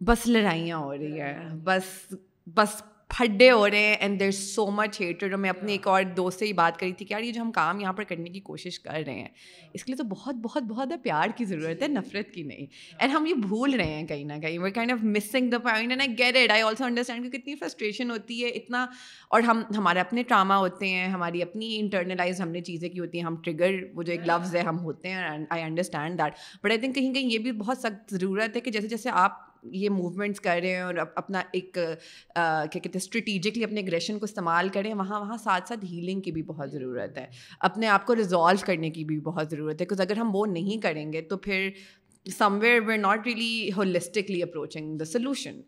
بس لڑائیاں ہو رہی ہیں۔ بس بس پھڈے ہو رہے ہیں and there so much heater میں اپنے ایک اور دوست سے ہی بات کری تھی کہ یار یہ جو ہم کام یہاں پر کرنے کی کوشش کر رہے ہیں، اس کے لیے تو بہت بہت بہت زیادہ پیار کی ضرورت ہے، نفرت کی نہیں۔ اینڈ ہم یہ بھول رہے ہیں کہیں نہ کہیں۔ We kind of missing the point and I get it I also understand کہ کتنی فرسٹریشن ہوتی ہے، اتنا۔ اور ہم، ہمارے اپنے ٹراما ہوتے ہیں، ہماری اپنی انٹرنلائز ہم نے چیزیں کی ہوتی ہیں، ہم ٹریگر وہ جو ایک لفظ ہے، ہم ہوتے ہیں۔ I understand that but I think کہیں کہیں یہ بھی بہت سخت ضرورت ہے کہ جیسے جیسے آپ یہ موومنٹس کر رہے ہیں اور اپنا ایک کیا کہتے ہیں اسٹریٹجکلی اپنے اگریشن کو استعمال کریں وہاں وہاں ساتھ ساتھ ہیلنگ کی بھی بہت ضرورت ہے۔ اپنے آپ کو ریزالو کرنے کی بھی بہت ضرورت ہے۔ بکاز اگر ہم وہ نہیں کریں گے تو پھر somewhere we're not really holistically approaching the solution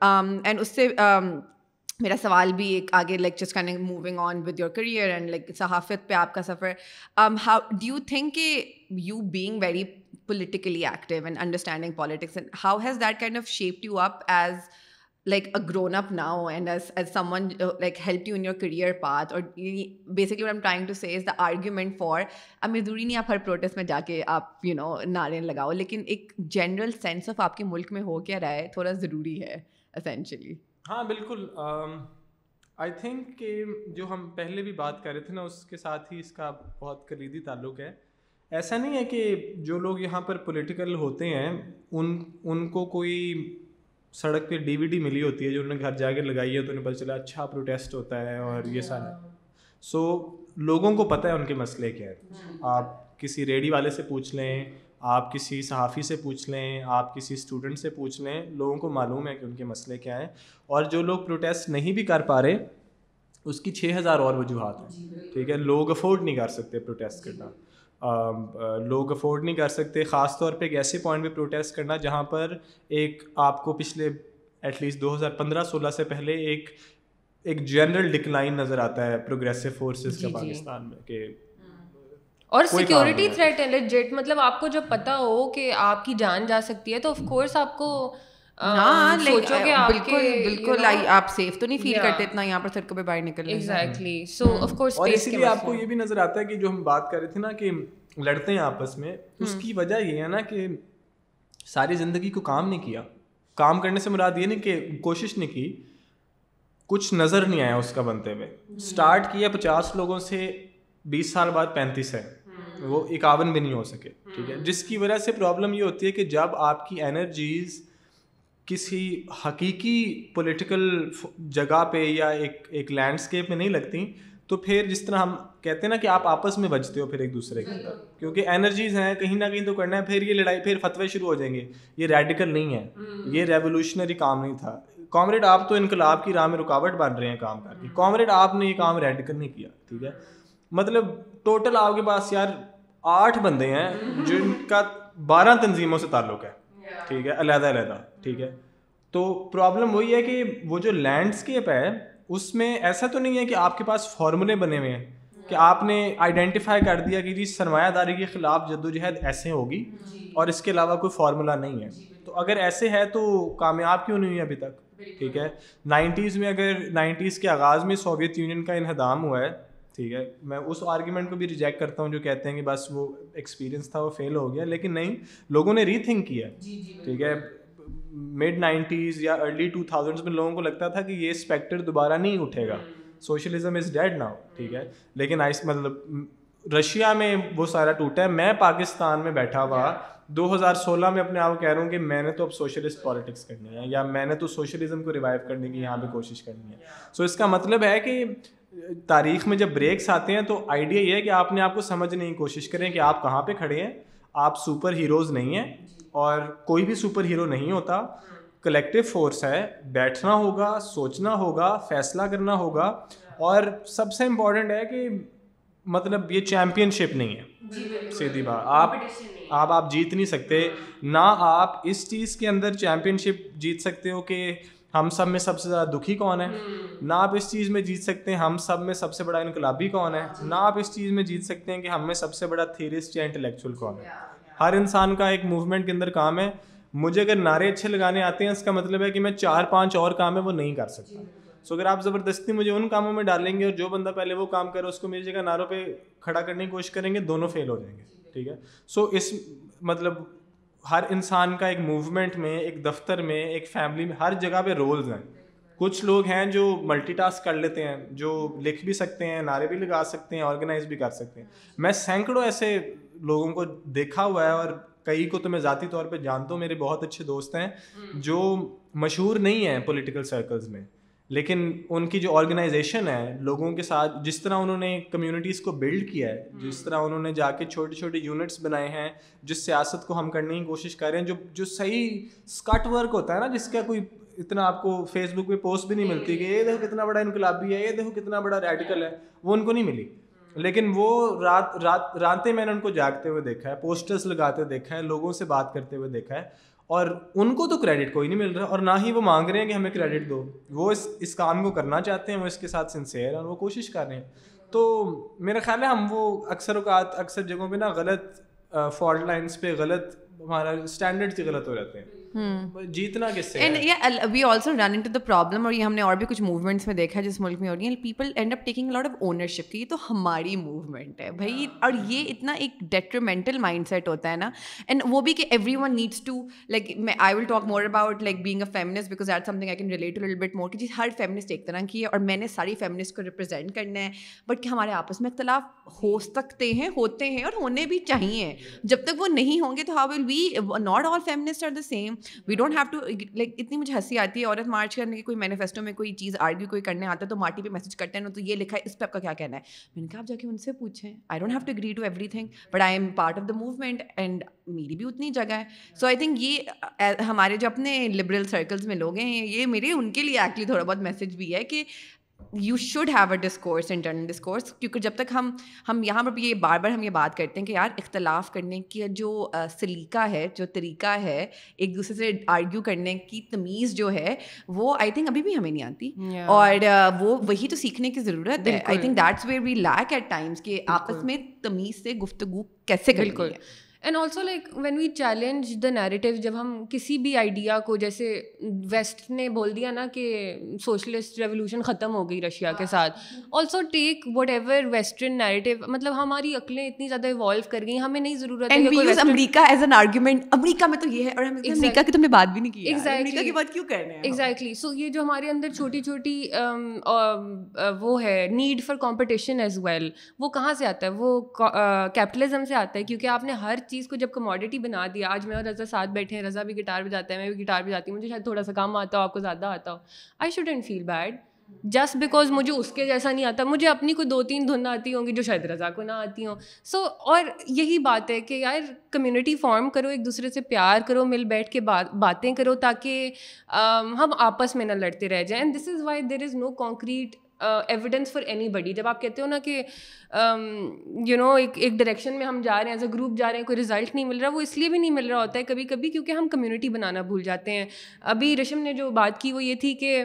and اس سے میرا سوال بھی ایک آگے لیکچرس کرنے moving on with your career and like صحافت پہ آپ کا سفر۔ ہاؤ ڈو یو تھنک کہ you being very politically active and understanding politics and how has that kind of shape you up as like a grown up now and as as someone like help you in your career path اور basically am trying to say the argument for اب ضروری نہیں آپ ہر protest میں جا کے آپ you know نعرے لگاؤ لیکن ایک جنرل سینس آف آپ کے ملک میں ہو کیا رہا ہے تھوڑا ضروری ہے اسینشلی ہاں بالکل. آئی تھنک کہ جو ہم پہلے بھی بات کر رہے تھے نا، اس کے ساتھ ہی اس کا بہت کلیدی تعلق ہے۔ ایسا نہیں ہے کہ جو لوگ یہاں پر پولیٹیکل ہوتے ہیں ان ان کو کوئی سڑک پہ ڈی وی ڈی ملی ہوتی ہے جو انہوں نے گھر جا کے لگائی ہے تو انہیں پتہ چلا اچھا پروٹیسٹ ہوتا ہے اور یہ سارا۔ سو لوگوں کو پتہ ہے ان کے مسئلے کیا ہے آپ کسی ریڈی والے سے پوچھ لیں آپ کسی صحافی سے پوچھ لیں آپ کسی اسٹوڈنٹ سے پوچھ لیں لوگوں کو معلوم ہے کہ ان کے مسئلے کیا ہیں۔ اور جو لوگ پروٹیسٹ نہیں بھی کر پا رہے اس کی چھ ہزار اور وجوہات ہیں۔ ٹھیک ہے لوگ افورڈ نہیں کر سکتے پروٹیسٹ کرنا۔ لوگ افورڈ نہیں کر سکتے خاص طور پہ ایک ایسے پوائنٹ پہ پروٹیسٹ کرنا جہاں پر ایک آپ کو پچھلے ایٹ لیسٹ دو ہزار پندرہ سولہ سے پہلے ایک ایک جنرل ڈکلائن نظر آتا ہے پروگریسو فورسز کا پاکستان میں کہ اور سیکورٹی تھریٹ ہے۔ لیجٹ مطلب آپ کو جب پتہ ہو کہ آپ کی جان جا سکتی ہے تو آف کورس آپ کو بالکل بالکل آپ سیف تو نہیں فیل کرتے اتنا یہاں پر سڑکوں پہ باہر نکل ایگزیکٹلی سو آف کورس اور اسی لیے آپ کو یہ بھی نظر آتا ہے کہ جو ہم بات کر رہے تھے نا کہ لڑتے ہیں آپس میں اس کی وجہ یہ ہے نا کہ ساری زندگی کو کام نہیں کیا۔ کام کرنے سے مراد یہ نہیں کہ کوشش نہیں کی کچھ نظر نہیں آیا اس کا بنتے ہوئے۔ اسٹارٹ کیا پچاس لوگوں سے بیس سال بعد پینتیس ہے۔ وہ اکاون بھی نہیں ہو سکے ٹھیک ہے؟ جس کی وجہ سے پرابلم یہ ہوتی ہے کہ جب آپ کی انرجیز کسی حقیقی پولیٹیکل جگہ پہ یا ایک ایک لینڈسکیپ میں نہیں لگتی تو پھر جس طرح ہم کہتے ہیں نا کہ آپ آپس میں بچتے ہو پھر ایک دوسرے کے اندر کیونکہ انرجیز ہیں کہیں نہ کہیں تو کرنا ہے پھر یہ لڑائی پھر فتوے شروع ہو جائیں گے۔ یہ ریڈیکل نہیں ہے۔ یہ ریولیوشنری کام نہیں تھا۔ کامریڈ آپ تو انقلاب کی راہ میں رکاوٹ بن رہے ہیں کام کر کے۔ کامریڈ آپ نے یہ کام ریڈیکل نہیں کیا ٹھیک ہے؟ مطلب ٹوٹل آپ کے پاس یار آٹھ بندے ہیں جن کا بارہ تنظیموں سے تعلق ہے۔ ٹھیک ہے، علیحدہ علیحدہ، ٹھیک ہے۔ تو پرابلم وہی ہے کہ وہ جو لینڈسکیپ ہے، اس میں ایسا تو نہیں ہے کہ آپ کے پاس فارمولے بنے ہوئے ہیں کہ آپ نے آئیڈینٹیفائی کر دیا کہ جی سرمایہ داری کے خلاف جد و جہد ایسے ہوگی اور اس کے علاوہ کوئی فارمولہ نہیں ہے۔ تو اگر ایسے ہے تو کامیاب کیوں نہیں ہوئی ابھی تک؟ ٹھیک ہے۔ نائنٹیز میں اگر، نائنٹیز کے آغاز میں سوویت یونین کا انہدام ہوا ہے ٹھیک ہے۔ میں اس آرگیومنٹ کو بھی ریجیکٹ کرتا ہوں جو کہتے ہیں کہ بس وہ ایکسپیرینس تھا وہ فیل ہو گیا۔ لیکن نہیں لوگوں نے ری تھنک کیا ٹھیک ہے۔ مڈ نائنٹیز یا ارلی ٹو تھاؤزنڈس میں لوگوں کو لگتا تھا کہ یہ اسپیکٹر دوبارہ نہیں اٹھے گا۔ سوشلزم از ڈیڈ ناؤ ٹھیک ہے۔ لیکن آئس مطلب رشیا میں وہ سارا ٹوٹا ہے۔ میں پاکستان میں بیٹھا ہوا۔ دو ہزار سولہ میں اپنے آپ کو کہہ رہا ہوں کہ میں نے تو اب سوشلسٹ پالیٹکس کرنی ہے یا میں نے تو سوشلزم کو ریوائو کرنے کی یہاں پہ کوشش کرنی ہے۔ سو اس کا مطلب ہے کہ تاریخ میں جب بریکس آتے ہیں تو آئیڈیا یہ ہے کہ آپ نے آپ کو سمجھنے کی کوشش کریں کہ آپ کہاں پہ کھڑے ہیں۔ آپ سپر ہیروز نہیں ہیں اور کوئی بھی سپر ہیرو نہیں ہوتا۔ کلیکٹیو فورس ہے۔ بیٹھنا ہوگا سوچنا ہوگا فیصلہ کرنا ہوگا۔ اور سب سے امپورٹنٹ ہے کہ مطلب یہ چیمپئن شپ نہیں ہے۔ سیدھی بات۔ آپ آپ آپ جیت نہیں سکتے۔ نہ آپ اس چیز کے اندر چیمپئن شپ جیت سکتے ہو کہ ہم سب میں سب سے زیادہ دکھی کون ہے؟ نہ آپ اس چیز میں جیت سکتے ہیں ہم سب میں سب سے بڑا انقلابی کون ہے؟ نہ آپ اس چیز میں جیت سکتے ہیں کہ ہم میں سب سے بڑا تھیرسٹ یا انٹلیکچوئل کون ہے۔ ہر انسان کا ایک موومنٹ کے اندر کام ہے۔ مجھے اگر نعرے اچھے لگانے آتے ہیں اس کا مطلب ہے کہ میں چار پانچ اور کام ہے وہ نہیں کر سکتا۔ سو اگر آپ زبردستی مجھے ان کاموں میں ڈالیں گے اور جو بندہ پہلے وہ کام کرے اس کو میری جگہ نعروں پہ کھڑا کرنے کی کوشش کریں گے دونوں فیل ہو جائیں گے۔ ٹھیک ہے؟ سو اس مطلب ہر انسان کا ایک موومنٹ میں، ایک دفتر میں، ایک فیملی میں ہر جگہ پہ رولز ہیں۔ کچھ لوگ ہیں جو ملٹی ٹاسک کر لیتے ہیں، جو لکھ بھی سکتے ہیں، نعرے بھی لگا سکتے ہیں آرگنائز بھی کر سکتے ہیں۔ میں سینکڑوں ایسے لوگوں کو دیکھا ہوا ہے اور کئی کو تو میں ذاتی طور پہ جانتا ہوں، میرے بہت اچھے دوست ہیں جو مشہور نہیں ہیں پولیٹیکل سرکلز میں۔ لیکن ان کی جو آرگنائزیشن ہے لوگوں کے ساتھ جس طرح انہوں نے کمیونٹیز کو بلڈ کیا ہے جس طرح انہوں نے جا کے چھوٹے چھوٹے یونٹس بنائے ہیں جس سیاست کو ہم کرنے کی کوشش کر رہے ہیں جو جو صحیح اسکٹ ورک ہوتا ہے نا جس کا کوئی اتنا آپ کو فیس بک پہ پوسٹ بھی نہیں ملتی کہ یہ دیکھو کتنا بڑا انقلابی ہے یہ دیکھو کتنا بڑا ریڈیکل ہے وہ ان کو نہیں ملی۔ لیکن وہ رات رات راتیں میں نے ان کو جاگتے ہوئے دیکھا ہے پوسٹرس لگاتے دیکھا ہے لوگوں سے بات کرتے ہوئے دیکھا ہے۔ اور ان کو تو کریڈٹ کوئی نہیں مل رہا اور نہ ہی وہ مانگ رہے ہیں کہ ہمیں کریڈٹ دو۔ وہ اس اس کام کو کرنا چاہتے ہیں، وہ اس کے ساتھ سنسیئر ہیں اور وہ کوشش کر رہے ہیں۔ تو میرا خیال ہے ہم وہ اکثر اوقات، اکثر جگہوں پہ نا غلط فالٹ لائنس پہ غلط، ہمارا اسٹینڈرڈ ہی غلط ہو جاتے ہیں۔ جیتنا کس سے we also run into the problem اور یہ ہم نے اور بھی کچھ موومنٹس میں دیکھا ہے جس ملک میں ہو رہی ہیں. People end up taking lot of ownership کی. یہ تو ہماری موومنٹ ہے بھائی. اور یہ اتنا ایک ڈیٹرمنٹل مائنڈ سیٹ ہوتا ہے نا. اینڈ وہ بھی کہ everyone needs to like میں I will talk more about like being a feminist because that something I can relate but more کہ جی ہر فیمنسٹ ایک طرح کی ہے اور میں نے ساری فیمنسٹ کو ریپرزینٹ کرنا ہے. بٹ کہ ہمارے آپس میں اختلاف ہو سکتے ہیں ہوتے ہیں اور ہونے بھی چاہیے. جب تک وہ نہیں ہوں گے تو how will be not all feminist are the same we don't have to like اتنی مجھے ہنسی آتی ہے عورت مارچ کرنے کی کوئی مینیفیسٹو میں کوئی چیز آرگیو کوئی کرنے آتا ہے تو مارٹی پہ میسج کرتے ہیں تو یہ لکھا ہے اس پہ آپ کا کیا کہنا ہے؟ میں نے کہا آپ جا کے ان سے پوچھیں۔ I don't have to agree to everything but I am part of the movement and میری بھی اتنی جگہ ہے۔ سو آئی تھنک یہ ہمارے جو اپنے لبرل سرکلس میں لوگ ہیں یہ میرے ان کے لیے ایکچولی تھوڑا بہت میسج بھی ہے کہ you should have a discourse internal discourse کیونکہ جب تک ہم ہم یہاں پر یہ بار بار ہم یہ بات کرتے ہیں کہ یار اختلاف کرنے کی جو سلیقہ ہے جو طریقہ ہے ایک دوسرے سے آرگیو کرنے کی تمیز جو ہے وہ آئی تھنک ابھی بھی ہمیں نہیں آتی۔ اور وہ وہی تو سیکھنے کی ضرورت ہے۔ I think that's where we lack at times کہ آپس میں تمیز سے گفتگو کیسے بالکل۔ And also like when we challenge the narrative جب ہم کسی بھی آئیڈیا کو جیسے ویسٹ نے بول دیا نا کہ سوشلسٹ ریولیوشن ختم ہو گئی رشیا کے ساتھ also take whatever western narrative مطلب ہماری عقلیں اتنی زیادہ ایوالو کر گئی ہمیں نہیں ضرورت ہے امریکہ ایز این آرگیومنٹ امریکہ میں تو یہ ہے اور امریکہ کی تم نے بات بھی نہیں کی امریکہ کی بات کیوں کر رہے ہیں ایگزیکٹلی سو یہ جو ہمارے اندر چھوٹی چھوٹی وہ ہے need for competition as well وہ کہاں سے آتا ہے وہ کیپٹلزم سے آتا ہے کیونکہ آپ نے ہر چیز کو جب کموڈیٹی بنا دیا، آج میں اور رضا ساتھ بیٹھے ہیں، رضا بھی گٹار بجاتا ہے، میں بھی گٹار بجاتی ہوں، مجھے شاید تھوڑا سا کم آتا ہو، آپ کو زیادہ آتا ہو۔ I should and feel bad just because مجھے اس کے جیسا نہیں آتا، مجھے اپنی کوئی دو تین دھن آتی ہوں گی جو شاید رضا کو نہ آتی ہوں۔ سو اور یہی بات ہے کہ یار کمیونٹی فارم کرو، ایک دوسرے سے پیار کرو، مل بیٹھ کے باتیں کرو تاکہ ہم آپس میں نہ لڑتے رہ جائیں۔ And this is why there is no concrete evidence for anybody جب آپ کہتے ہو نا کہ um, یو نو ایک ایک ڈائریکشن میں ہم جا رہے ہیں ایز اے گروپ جا رہے ہیں، کوئی رزلٹ نہیں مل رہا، وہ اس لیے بھی نہیں مل رہا ہوتا ہے کبھی کبھی کیونکہ ہم کمیونٹی بنانا بھول جاتے ہیں۔ ابھی رشم نے جو بات کی وہ یہ تھی کہ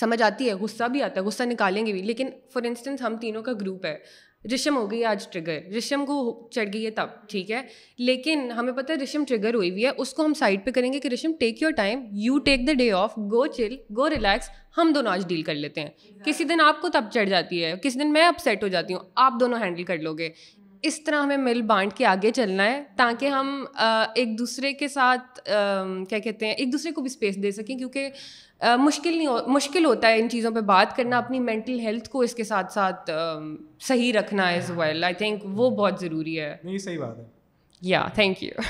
سمجھ آتی ہے، غصہ بھی آتا ہے، غصہ نکالیں گے بھی۔ لیکن فار انسٹنس ہم تینوں کا گروپ ہے۔ رشم ہو گئی، آج ٹریگر رشم کو چڑھ گئی ہے تب، ٹھیک ہے؟ لیکن ہمیں پتہ ہے رشم ٹریگر ہوئی ہوئی ہے، اس کو ہم سائڈ پہ کریں گے کہ رشم take your time you take the day off go chill go relax ہم دونوں آج ڈیل کر لیتے ہیں۔ کسی دن آپ کو تب چڑھ جاتی ہے، کسی دن میں اپ سیٹ ہو جاتی ہوں، آپ دونوں ہینڈل کر لو گے۔ اس طرح ہمیں مل بانٹ کے آگے چلنا ہے تاکہ ہم ایک دوسرے کے ساتھ کیا کہتے ہیں، ایک دوسرے کو بھی اسپیس دے سکیں، کیونکہ مشکل نہیں ہو مشکل ہوتا ہے ان چیزوں پہ بات کرنا اپنی مینٹل ہیلتھ کو اس کے ساتھ ساتھ صحیح رکھنا ایز ویل آئی تھنک وہ بہت ضروری ہے۔ نہیں صحیح بات ہے۔ یا تھینک یو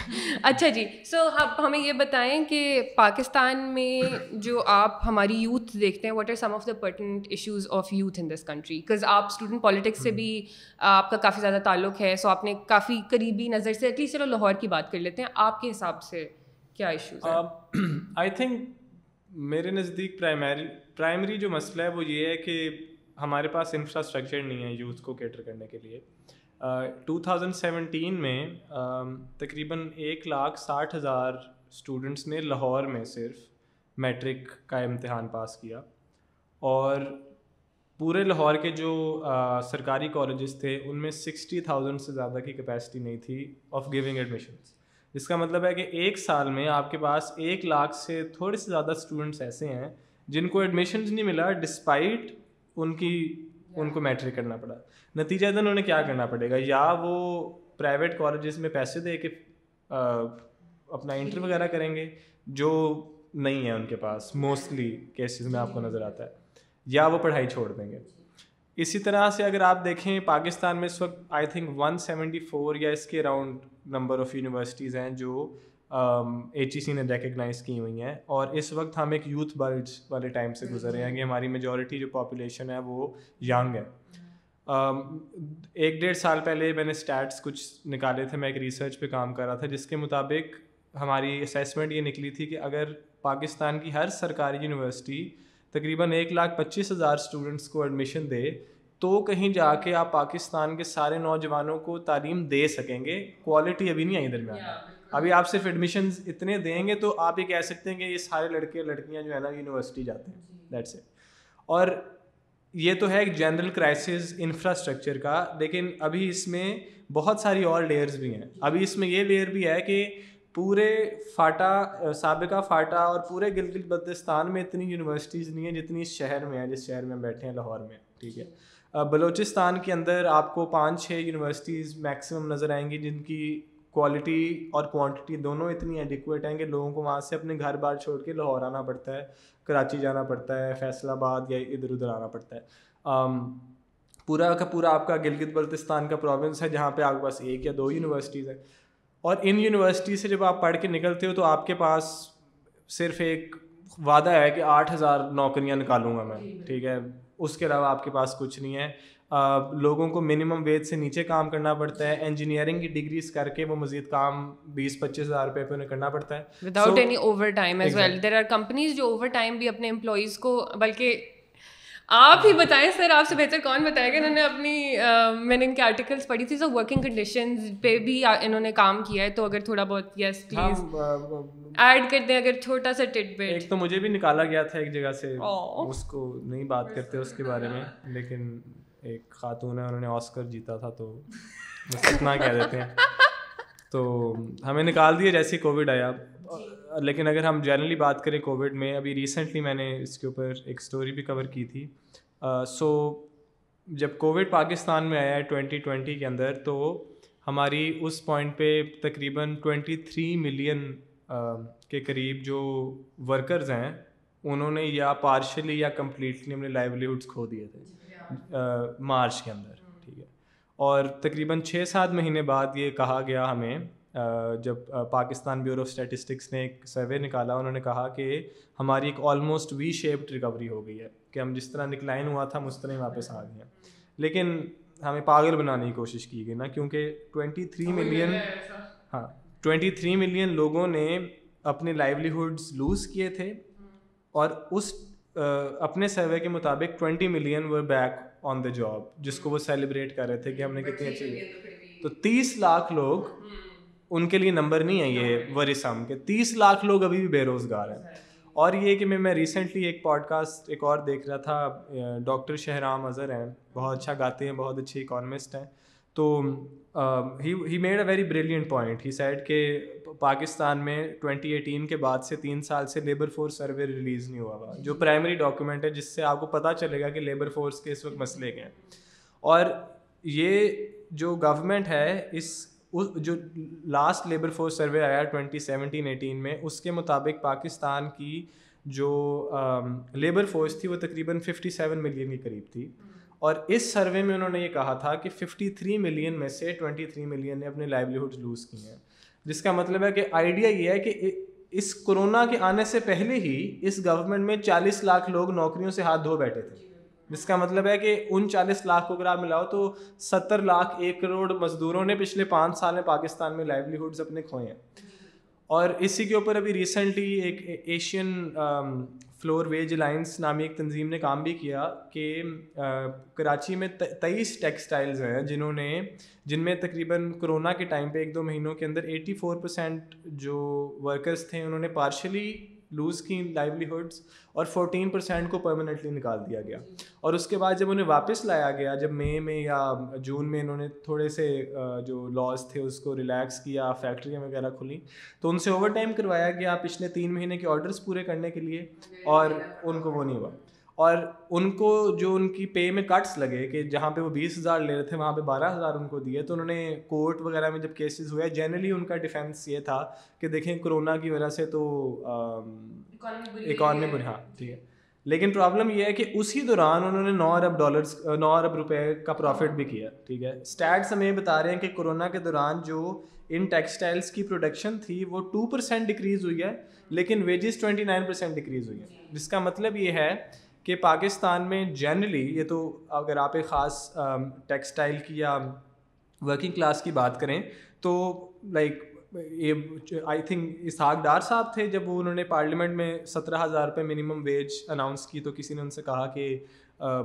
اچھا جی سو آپ ہمیں یہ بتائیں کہ پاکستان میں جو آپ ہماری یوتھ دیکھتے ہیں what are some of the pertinent issues of youth in this country because آپ اسٹوڈنٹ پالیٹکس سے بھی آپ کا کافی زیادہ تعلق ہے سو آپ نے کافی قریبی نظر سے ایٹ لیسٹ چلو لاہور کی بات کر لیتے ہیں۔ آپ کے حساب سے کیا ایشوز آئی تھنک میرے نزدیک پرائمری پرائمری جو مسئلہ ہے وہ یہ ہے کہ ہمارے پاس انفراسٹرکچر نہیں ہے یوتھ کو کیٹر کرنے کے لیے۔ ٹو تھاؤزنڈ سیونٹین میں تقریباً ایک لاکھ ساٹھ ہزار اسٹوڈنٹس نے لاہور میں صرف میٹرک کا امتحان پاس کیا۔ اور پورے لاہور کے جو سرکاری کالجز تھے، ان میں سکسٹی تھاؤزنڈ سے زیادہ کی کیپیسٹی نہیں تھی آف گیونگ ایڈمیشنس جس کا مطلب ہے کہ ایک سال میں آپ کے پاس ایک لاکھ سے تھوڑے سے زیادہ اسٹوڈنٹس ایسے ہیں جن کو ایڈمیشنز نہیں ملا ڈسپائٹ ان کی ان کو میٹرک کرنا پڑا۔ نتیجہ دن انہیں کیا کرنا پڑے گا؟ یا وہ پرائیویٹ کالجز میں پیسے دے کے اپنا انٹر وغیرہ کریں گے جو نہیں ہے ان کے پاس موسٹلی کیسز میں آپ کو نظر آتا ہے۔ یا وہ پڑھائی چھوڑ دیں گے۔ اسی طرح سے اگر آپ دیکھیں پاکستان میں اس وقت I think one seventy four یا اس کے اراؤنڈ نمبر آف یونیورسٹیز ہیں جو ایچ ای سی نے ریکگنائز کی ہوئی ہیں اور اس وقت ہم ایک یوتھ بلڈ والے ٹائم سے گزر رہے ہیں کہ ہماری میجورٹی جو پاپولیشن ہے وہ ینگ ہے۔ um, ایک ڈیڑھ سال پہلے میں نے اسٹیٹس کچھ نکالے تھے، میں ایک ریسرچ پہ کام کر رہا تھا، جس کے مطابق ہماری اسیسمنٹ یہ نکلی تھی کہ اگر پاکستان کی ہر سرکاری یونیورسٹی تقریباً ایک لاکھ پچیس ہزار اسٹوڈنٹس کو ایڈمیشن دے تو کہیں جا کے آپ پاکستان کے سارے نوجوانوں کو تعلیم دے سکیں گے۔ کوالٹی ابھی نہیں آئی درمیان ابھی آپ صرف ایڈمیشنز اتنے دیں گے تو آپ یہ کہہ سکتے ہیں کہ یہ سارے لڑکے لڑکیاں جو ہے نا یونیورسٹی جاتے ہیں۔ دیٹس اٹ اور یہ تو ہے ایک جنرل کرائسس انفراسٹرکچر کا لیکن ابھی اس میں بہت ساری اور لیئرز بھی ہیں۔ ابھی اس میں یہ لیئر بھی ہے کہ پورے فاٹا، سابقہ فاٹا اور پورے گلگت بلتستان میں اتنی یونیورسٹیز نہیں ہیں جتنی اس شہر میں ہیں، جس شہر میں بیٹھے ہیں، لاہور میں، ٹھیک ہے؟ بلوچستان کے اندر آپ کو پانچ، چھ یونیورسٹیز میکسیمم نظر آئیں گی جن کی کوالٹی اور کوانٹٹی دونوں اتنی ایڈیکویٹ ہیں کہ لوگوں کو وہاں سے اپنے گھر بار چھوڑ کے لاہور آنا پڑتا ہے، کراچی جانا پڑتا ہے، فیصل آباد یا ادھر ادھر آنا پڑتا ہے۔ پورا کا پورا آپ کا گلگت بلتستان کا پروونس ہے جہاں پہ آپ کے پاس ایک یا دو یونیورسٹیز ہیں۔ اور ان یونیورسٹی سے جب آپ پڑھ کے نکلتے ہو تو آپ کے پاس صرف ایک وعدہ ہے کہ آٹھ ہزار نوکریاں نکالوں گا میں ٹھیک ہے؟ اس کے علاوہ آپ کے پاس کچھ نہیں ہے۔ لوگوں کو منیمم ویج سے نیچے کام کرنا پڑتا ہے۔ انجینئرنگ کی ڈگریز کر کے وہ مزید کام بیس پچیس ہزار روپے پہ انہیں کرنا پڑتا ہے۔ Without any overtime as well there are companies جو اوور ٹائم بھی اپنے امپلائیز کو بلکہ آپ ہی بتائیں سر آپ سے بہتر کون بتائے گا؟ انہوں نے اپنی میں نے ان کے آرٹیکلس پڑھی تھی سو ورکنگ کنڈیشنز پہ بھی انہوں نے کام کیا ہے تو اگر تھوڑا بہت یس پلیز ایڈ کر دیں اگر چھوٹا سا ٹٹ بیٹ ایک تو مجھے بھی نکالا گیا تھا ایک جگہ سے اس کو نہیں بات کرتے اس کے بارے میں لیکن ایک خاتون ہے انہوں نے آسکر جیتا تھا تو بس اتنا کہہ دیتے ہیں۔ تو ہمیں نکال دیا جیسے کووڈ آیا۔ لیکن اگر ہم جنرلی بات کریں کووڈ میں، ابھی ریسنٹلی میں نے اس کے اوپر ایک اسٹوری بھی کور کی تھی۔ سو جب کووڈ پاکستان میں آیا ہے ٹوینٹی ٹوینٹی کے اندر، تو ہماری اس پوائنٹ پہ تقریباً ٹوینٹی تھری ملین کے قریب جو ورکرز ہیں، انہوں نے یا پارشلی یا کمپلیٹلی اپنے لائیولیوڈس کھو دیے تھے۔ مارچ کے اندر، ٹھیک ہے۔ اور تقریباً چھ سات مہینے بعد یہ کہا گیا ہمیں جب پاکستان بیورو آف اسٹیٹسٹکس نے ایک سروے نکالا انہوں نے کہا کہ ہماری ایک آلموسٹ وی شیپڈ ریکوری ہو گئی ہے کہ ہم جس طرح نکلائن ہوا تھا ہم اس طرح واپس آ گئے ہیں۔ لیکن ہمیں پاگل بنانے کی کوشش کی گئی نا کیونکہ ٹوینٹی تھری ملین ہاں ٹوینٹی تھری ملین لوگوں نے اپنے لائیولیہڈس لوز کیے تھے اور اس اپنے سروے کے مطابق twenty million were back on the job جس کو وہ سیلیبریٹ کر رہے تھے کہ ہم نے کتنی اچھی تو تیس لاکھ لوگ ان کے لیے نمبر نہیں ہے یہ ورسم کہ تیس لاکھ لوگ ابھی بھی بے روزگار ہیں۔ اور یہ کہ میں میں ریسنٹلی ایک پوڈ کاسٹ ایک اور دیکھ رہا تھا، ڈاکٹر شہرام اظہر ہیں۔ بہت اچھا گاتے ہیں، بہت اچھے اکانومسٹ ہیں۔ تو he made a very brilliant point he said کہ پاکستان میں ٹوینٹی ایٹین کے بعد سے تین سال سے لیبر فورس سروے ریلیز نہیں ہوا۔ ہوا جو پرائمری ڈاکیومنٹ ہے، جس سے آپ کو پتہ چلے گا کہ لیبر فورس کے اس وقت مسئلے کے ہیں۔ اور یہ جو گورنمنٹ ہے، اس جو لاسٹ لیبر فورس سروے آیا ٹوینٹی سیونٹین ایٹین میں، اس کے مطابق پاکستان کی جو لیبر فورس تھی، وہ تقریباً ففٹی سیون ملین کے قریب تھی۔ اور اس سروے میں انہوں نے یہ کہا تھا کہ ففٹی تھری ملین میں سے ٹوینٹی تھری ملین نے اپنے لائیولیہڈ لوز کی ہیں۔ جس کا مطلب ہے کہ آئیڈیا یہ ہے کہ اس کورونا کے آنے سے پہلے ہی اس گورنمنٹ میں چالیس لاکھ لوگ نوکریوں سے ہاتھ دھو بیٹھے تھے۔ جس کا مطلب ہے کہ ان چالیس لاکھ کو اگر آپ ملاؤ تو ستر لاکھ ایک کروڑ مزدوروں نے پچھلے پانچ سال میں پاکستان میں لائیولیہڈز اپنے کھوئے ہیں۔ اور اسی کے اوپر ابھی ریسنٹلی ایک ایشین فلور ویج الائنس نامی ایک تنظیم نے کام بھی کیا کہ uh, کراچی میں تیئیس ٹیکسٹائلز ہیں جنہوں نے، جن میں تقریباً کرونا کے ٹائم پہ ایک دو مہینوں کے اندر ایٹی فور پرسینٹ جو ورکرس تھے انہوں نے پارشلی لوز کی لائیولیہڈس اور فورٹین پرسینٹ کو پرماننٹلی نکال دیا گیا۔ اور اس کے بعد جب انہیں واپس لایا گیا، جب مئی میں یا جون میں انہوں نے تھوڑے سے جو لاز تھے، اس کو ریلیکس کیا فیکٹریاں وغیرہ کھلیں تو ان سے اوور ٹائم کروایا گیا۔ پچھلے تین مہینے کے آرڈرس پورے کرنے کے لیے اور ان کو وہ نہیں ہوا۔ اور ان کو جو ان کی پے میں کٹس لگے کہ جہاں پہ وہ بیس ہزار لے رہے تھے وہاں پہ بارہ ہزار ان کو دیے تو انہوں نے کورٹ وغیرہ میں جب کیسز ہوئے جنرلی ان کا ڈیفینس یہ تھا کہ دیکھیں کرونا کی وجہ سے تو اکانمی بری ہاں ٹھیک ہے لیکن پرابلم یہ ہے کہ اسی دوران انہوں نے نو ارب ڈالرس نو ارب روپے کا پروفٹ بھی کیا ٹھیک ہے۔ اسٹیٹس ہمیں بتا رہے ہیں کہ کورونا کے دوران جو ان ٹیکسٹائلس کی پروڈکشن تھی وہ ٹو پرسینٹ ڈکریز ہوئی ہے لیکن wages twenty nine percent decrease ہوئی ہے۔ جس کا مطلب یہ ہے کہ پاکستان میں جنرلی یہ تو اگر آپ ایک خاص ٹیکسٹائل کی یا ورکنگ کلاس کی بات کریں تو لائک یہ آئی تھنک اسحاق ڈار صاحب تھے جب وہ انہوں نے پارلیمنٹ میں سترہ ہزار روپے منیمم ویج اناؤنس کی تو کسی نے ان سے کہا کہ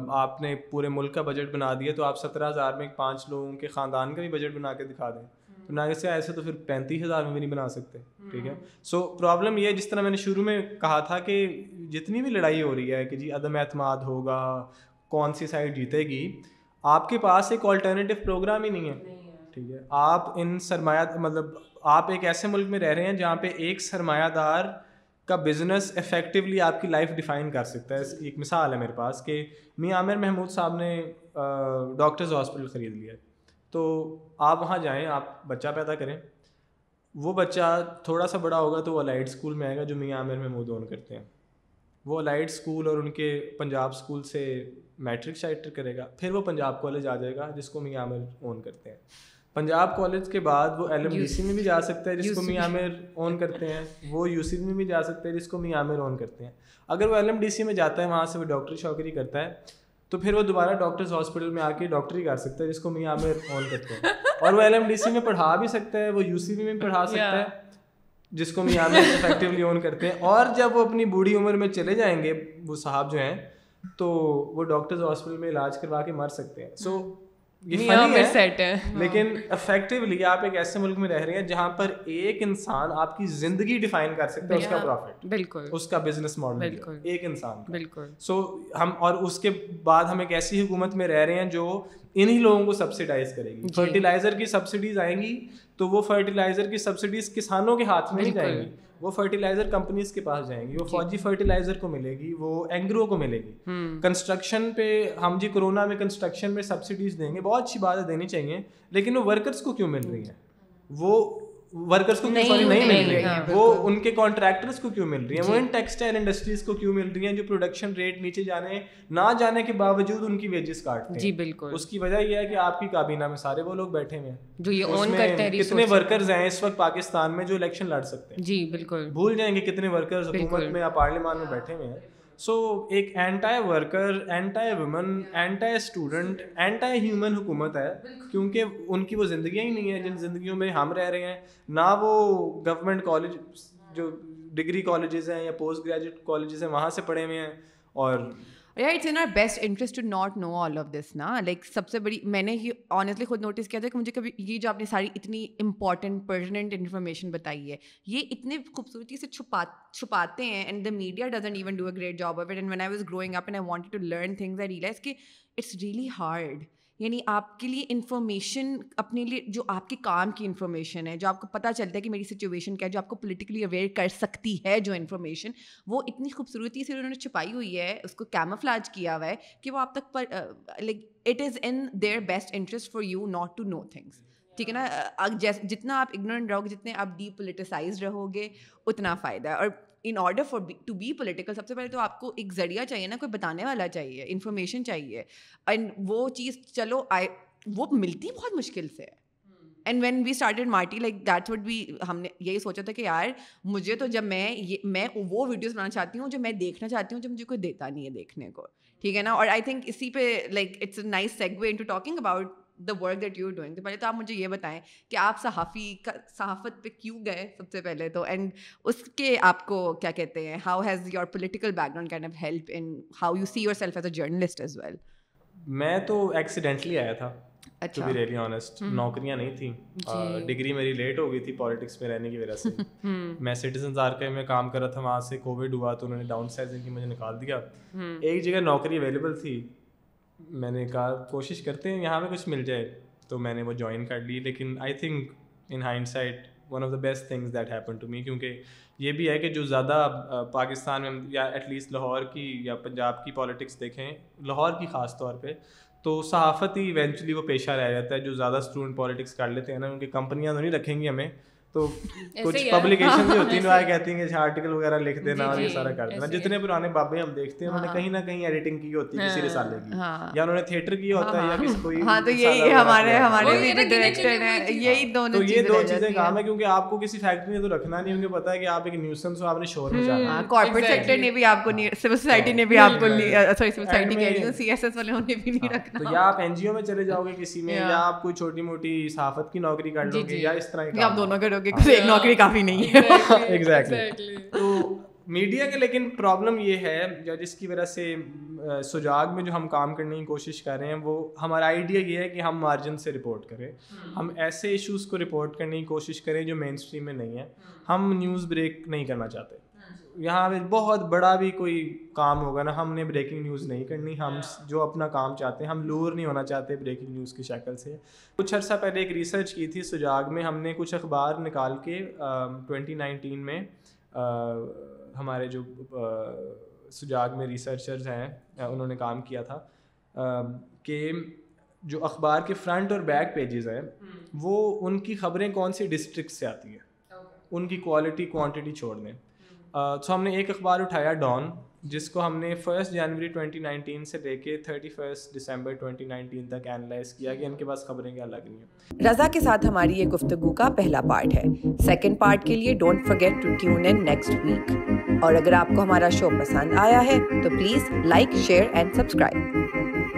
آپ نے پورے ملک کا بجٹ بنا دیا تو آپ سترہ ہزار میں پانچ لوگوں کے خاندان کا بھی بجٹ بنا کے دکھا دیں۔ تو نہ سے ایسے تو پھر پینتیس ہزار میں بھی نہیں بنا سکتے ٹھیک ہے؟ سو پرابلم یہ جس طرح میں نے شروع میں کہا تھا کہ جتنی بھی لڑائی ہو رہی ہے کہ جی عدم اعتماد ہوگا کون سی سائڈ جیتے گی آپ کے پاس ایک آلٹرنیٹیو پروگرام ہی نہیں ہے ٹھیک ہے؟ آپ ان سرمایہ مطلب آپ ایک ایسے ملک میں رہ رہے ہیں جہاں پہ ایک سرمایہ دار کا بزنس افیکٹولی آپ کی لائف ڈیفائن کر سکتا ہے۔ ایک مثال ہے میرے پاس کہ میاں عامر محمود صاحب نے ڈاکٹرز ہاسپٹل خرید لیا۔ تو آپ وہاں جائیں، آپ بچہ پیدا کریں۔ وہ بچہ تھوڑا سا بڑا ہوگا تو وہ الائٹ اسکول میں آئے گا جو میاں عامر میں مود اون کرتے ہیں۔ وہ الائٹ اسکول اور ان کے پنجاب اسکول سے میٹرک شائٹر کرے گا، پھر وہ پنجاب کالج آ جائے گا جس کو میاں عامر اون کرتے ہیں۔ پنجاب کالج کے بعد وہ ایل ایم ڈی سی میں بھی جا سکتا ہے جس کو می عامر اون کرتے ہیں۔ وہ یو سی میں بھی جا سکتا ہے جس کو می عامر اون کرتے ہیں۔ اگر وہ ایل ایم ڈی سی میں جاتا ہے، وہاں سے وہ ڈاکٹری شوکری کرتا ہے۔ تو پھر وہ دوبارہ ڈاکٹرز ہاسپٹل میں آ کے ڈاکٹری کر سکتا ہے جس کو می عامر اون کرتے ہیں۔ اور وہ ایل ایم ڈی سی میں پڑھا بھی سکتا ہے وہ یو سی میں بھی پڑھا سکتا ہے جس کو می عامر افیکٹولی اون کرتے ہیں۔ اور جب وہ اپنی بوڑھی عمر میں چلے جائیں گے وہ صاحب جو ہیں تو وہ ڈاکٹرز ہاسپٹل میں علاج کروا کے مر سکتے ہیں۔ سو لیکن افیکٹولی آپ ایک ایسے ملک میں رہ رہے ہیں جہاں پر ایک انسان آپ کی زندگی ڈیفائن کر سکتا ہے اس کا پروفٹ بالکل۔ اس کا بزنس ماڈل ایک انسان بالکل۔ سو ہم اور اس کے بعد ہم ایک ایسی حکومت میں رہ رہے ہیں جو انہیں لوگوں کو سبسڈائز کرے گی۔ فرٹیلائزر کی سبسڈیز آئیں گی تو وہ فرٹیلائزر کی سبسڈیز کسانوں کے ہاتھ میں نہیں جائیں گی۔ وہ فرٹیلائزر کمپنیز کے پاس جائیں گی وہ فوجی فرٹیلائزر کو ملے گی وہ اینگرو کو ملے گی۔ کنسٹرکشن پہ ہم جی کرونا میں کنسٹرکشن میں سبسڈیز دیں گے بہت اچھی بات ہے دینی چاہیے لیکن وہ ورکرس کو کیوں مل رہی ہیں؟ وہ ورکرس کو سوری نہیں مل رہی ہیں وہ ان کے کانٹریکٹرس کو کیوں مل رہی ہیں؟ وہ ان ٹیکسٹائل انڈسٹریز کو کیوں مل رہی ہیں جو پروڈکشن ریٹ نیچے جانے نہ جانے کے باوجود ان کی ویجز کاٹتے ہیں۔ جی بالکل۔ اس کی وجہ یہ ہے کہ آپ کی کابینہ میں سارے وہ لوگ بیٹھے ہوئے ہیں۔ جو یہ اون کرتے ہیں کتنے ورکرز ہیں اس وقت پاکستان میں جو الیکشن لڑ سکتے ہیں؟ جی بالکل۔ بھول جائیں گے کتنے ورکرز حکومت میں یا پارلیمان میں بیٹھے ہوئے ہیں۔ سو ایک anti worker anti woman anti student anti human حکومت ہے کیونکہ ان کی وہ زندگیاں ہی نہیں ہیں جن زندگیوں میں ہم رہ رہے ہیں نہ وہ گورنمنٹ کالج جو ڈگری کالجز ہیں یا پوسٹ گریجویٹ کالجز ہیں وہاں سے پڑھے ہوئے ہیں اور یا it's in our best interest to not know all of this نا لائک سب سے بڑی میں نے ہی آنیسٹلی خود نوٹس کیا تھا کہ مجھے کبھی یہ جو آپ نے ساری اتنی امپورٹنٹ پرزنٹ انفارمیشن بتائی ہے یہ اتنے خوبصورتی سے چھپا چھپاتے ہیں and the media doesn't even do a great job of it and when I was growing up and I want to learn things I realise کہ اٹس ریئلی ہارڈ یعنی آپ کے لیے انفارمیشن اپنے لیے جو آپ کے کام کی انفارمیشن ہے، جو آپ کو پتہ چلتا ہے کہ میری سچویشن کیا ہے، جو آپ کو پولیٹیکلی اویئر کر سکتی ہے جو انفارمیشن وہ اتنی خوبصورتی سے انہوں نے چھپائی ہوئی ہے، اس کو کیمفلاج کیا ہوا ہے کہ وہ آپ تک like it is in their best interest for you not to know things ٹھیک ہے نا؟ جیسے جتنا آپ اگنورنٹ رہو گے، جتنے آپ ڈی پولیٹیسائز رہو گے، اتنا فائدہ ہے۔ اور in order for to be political سب سے پہلے تو آپ کو ایک ذریعہ چاہیے نا، کوئی بتانے والا چاہیے انفارمیشن چاہیے۔ اینڈ وہ چیز، چلو آئی وہ ملتی بہت مشکل سے۔ ہے اینڈ وین وی اسٹارٹیڈ مارٹی لائک دیٹ وڈ بی ہم نے یہی سوچا تھا کہ یار، مجھے تو جب میں یہ، میں وہ ویڈیوز بنانا چاہتی ہوں جو میں دیکھنا چاہتی ہوں، جو مجھے کوئی دیتا نہیں ہے دیکھنے کو۔ ٹھیک ہے نا؟ اور آئی تھنک اسی پہ like it's a nice segue into talking about the work that you doing تو پہلے تو آپ مجھے یہ بتائیں کہ آپ صحافی کا صحافت پہ کیوں گئے سب سے پہلے تو? اینڈ اس کے آپ کو کیا کہتے ہیں? How has your political background kind of help in how you see yourself as a journalist as well میں تو ایکسیڈینٹلی آیا تھا اچھا. ریئلی آنیسٹ نوکریاں نہیں تھیں. ڈگری میری لیٹ ہو گئی تھی پالیٹکس میں رہنے کی وجہ سے. میں آرکائیو میں کام کر رہا تھا وہاں سے کووڈ ہوا تو انہوں نے ڈاؤن سائزنگ کی مجھے نکال دیا. ایک جگہ نوکری اویلیبل تھی. میں نے کہا کوشش کرتے ہیں، یہاں پہ کچھ مل جائے۔ تو میں نے وہ جوائن کر لی، لیکن I think in hindsight one of the best things that happen to me کیونکہ یہ بھی ہے کہ جو زیادہ پاکستان میں یا ایٹ لیسٹ لاہور کی یا پنجاب کی پالیٹکس دیکھیں، لاہور کی خاص طور پہ، تو صحافت ہی ایونچولی وہ پیشہ رہ جاتا ہے جو زیادہ اسٹوڈنٹ پالیٹکس کر لیتے ہیں نا۔ کیونکہ کمپنیاں تو نہیں رکھیں گی ہمیں تو کچھ پبلیکیشن بھی ہوتی ہیں کہتی ہیں کہ آرٹیکل وغیرہ لکھ دینا اور یہ سارا کر دینا۔ جتنے پرانے بابے ہم دیکھتے ہیں انہوں نے کہیں نہ کہیں ایڈیٹنگ کی ہوتی ہے کسی رسالے کی۔ یا انہوں نے تھیٹر کیا ہوتا ہے یا کسی کوئی ہاں تو یہی ہمارے ہمارے بھی ڈائریکٹر ہیں یہی دونوں تو یہ دو چیزیں کام ہے کیونکہ آپ کو کسی فیکٹری میں تو رکھنا نہیں انہیں پتا ہے کہ آپ ایک نیوسنس ہو آپ نے شور مچانا۔ کارپوریٹ سیکٹر نے بھی آپ کو سول سوسائٹی نے بھی آپ کو سوری سول سوسائٹی کہہ رہی ہوں سی ایس ایس والے نے بھی نہیں رکھنا۔ تو یا آپ این جی او میں چلے جاؤ گے کسی میں یا آپ کوئی چھوٹی موٹی صحافت کی نوکری کر لو گے یا اس طرح آپ دونوں کرو ایک نوکری کافی نہیں ہے۔ تو میڈیا کے لیکن پرابلم یہ ہے جس کی وجہ سے سجاگ میں جو ہم کام کرنے کی کوشش کر رہے ہیں وہ ہمارا آئیڈیا یہ ہے کہ ہم مارجن سے رپورٹ کریں۔ ہم ایسے ایشوز کو رپورٹ کرنے کی کوشش کریں جو مین اسٹریم میں نہیں ہے ہم نیوز بریک نہیں کرنا چاہتے۔ یہاں پہ بہت بڑا بھی کوئی کام ہوگا نا ہم نے بریکنگ نیوز نہیں کرنی۔ ہم جو اپنا کام چاہتے ہیں ہم لور نہیں ہونا چاہتے بریکنگ نیوز کی شکل سے۔ کچھ عرصہ پہلے ایک ریسرچ کی تھی سجاگ میں ہم نے کچھ اخبار نکال کے ٹوینٹی نائنٹین میں ہمارے جو سجاگ میں ریسرچرز ہیں انہوں نے کام کیا تھا کہ جو اخبار کے فرنٹ اور بیک پیجز ہیں وہ ان کی خبریں کون سی ڈسٹرکٹ سے آتی ہیں؟ ان کی کوالٹی کوانٹٹی چھوڑ دیں۔ سو ہم نے ایک اخبار اٹھایا ڈان جس کو ہم نے فرسٹ جنوری ٹوئنٹی نائنٹین سے لے کے thirty first December twenty nineteen تک اینالائز کیا کہ ان کے پاس خبریں کیا لگ رہی ہیں۔ رضا کے ساتھ ہماری یہ گفتگو کا پہلا پارٹ ہے۔ سیکنڈ پارٹ کے لیے don't forget to tune in next week اور اگر آپ کو ہمارا شو پسند آیا ہے، تو please like share and subscribe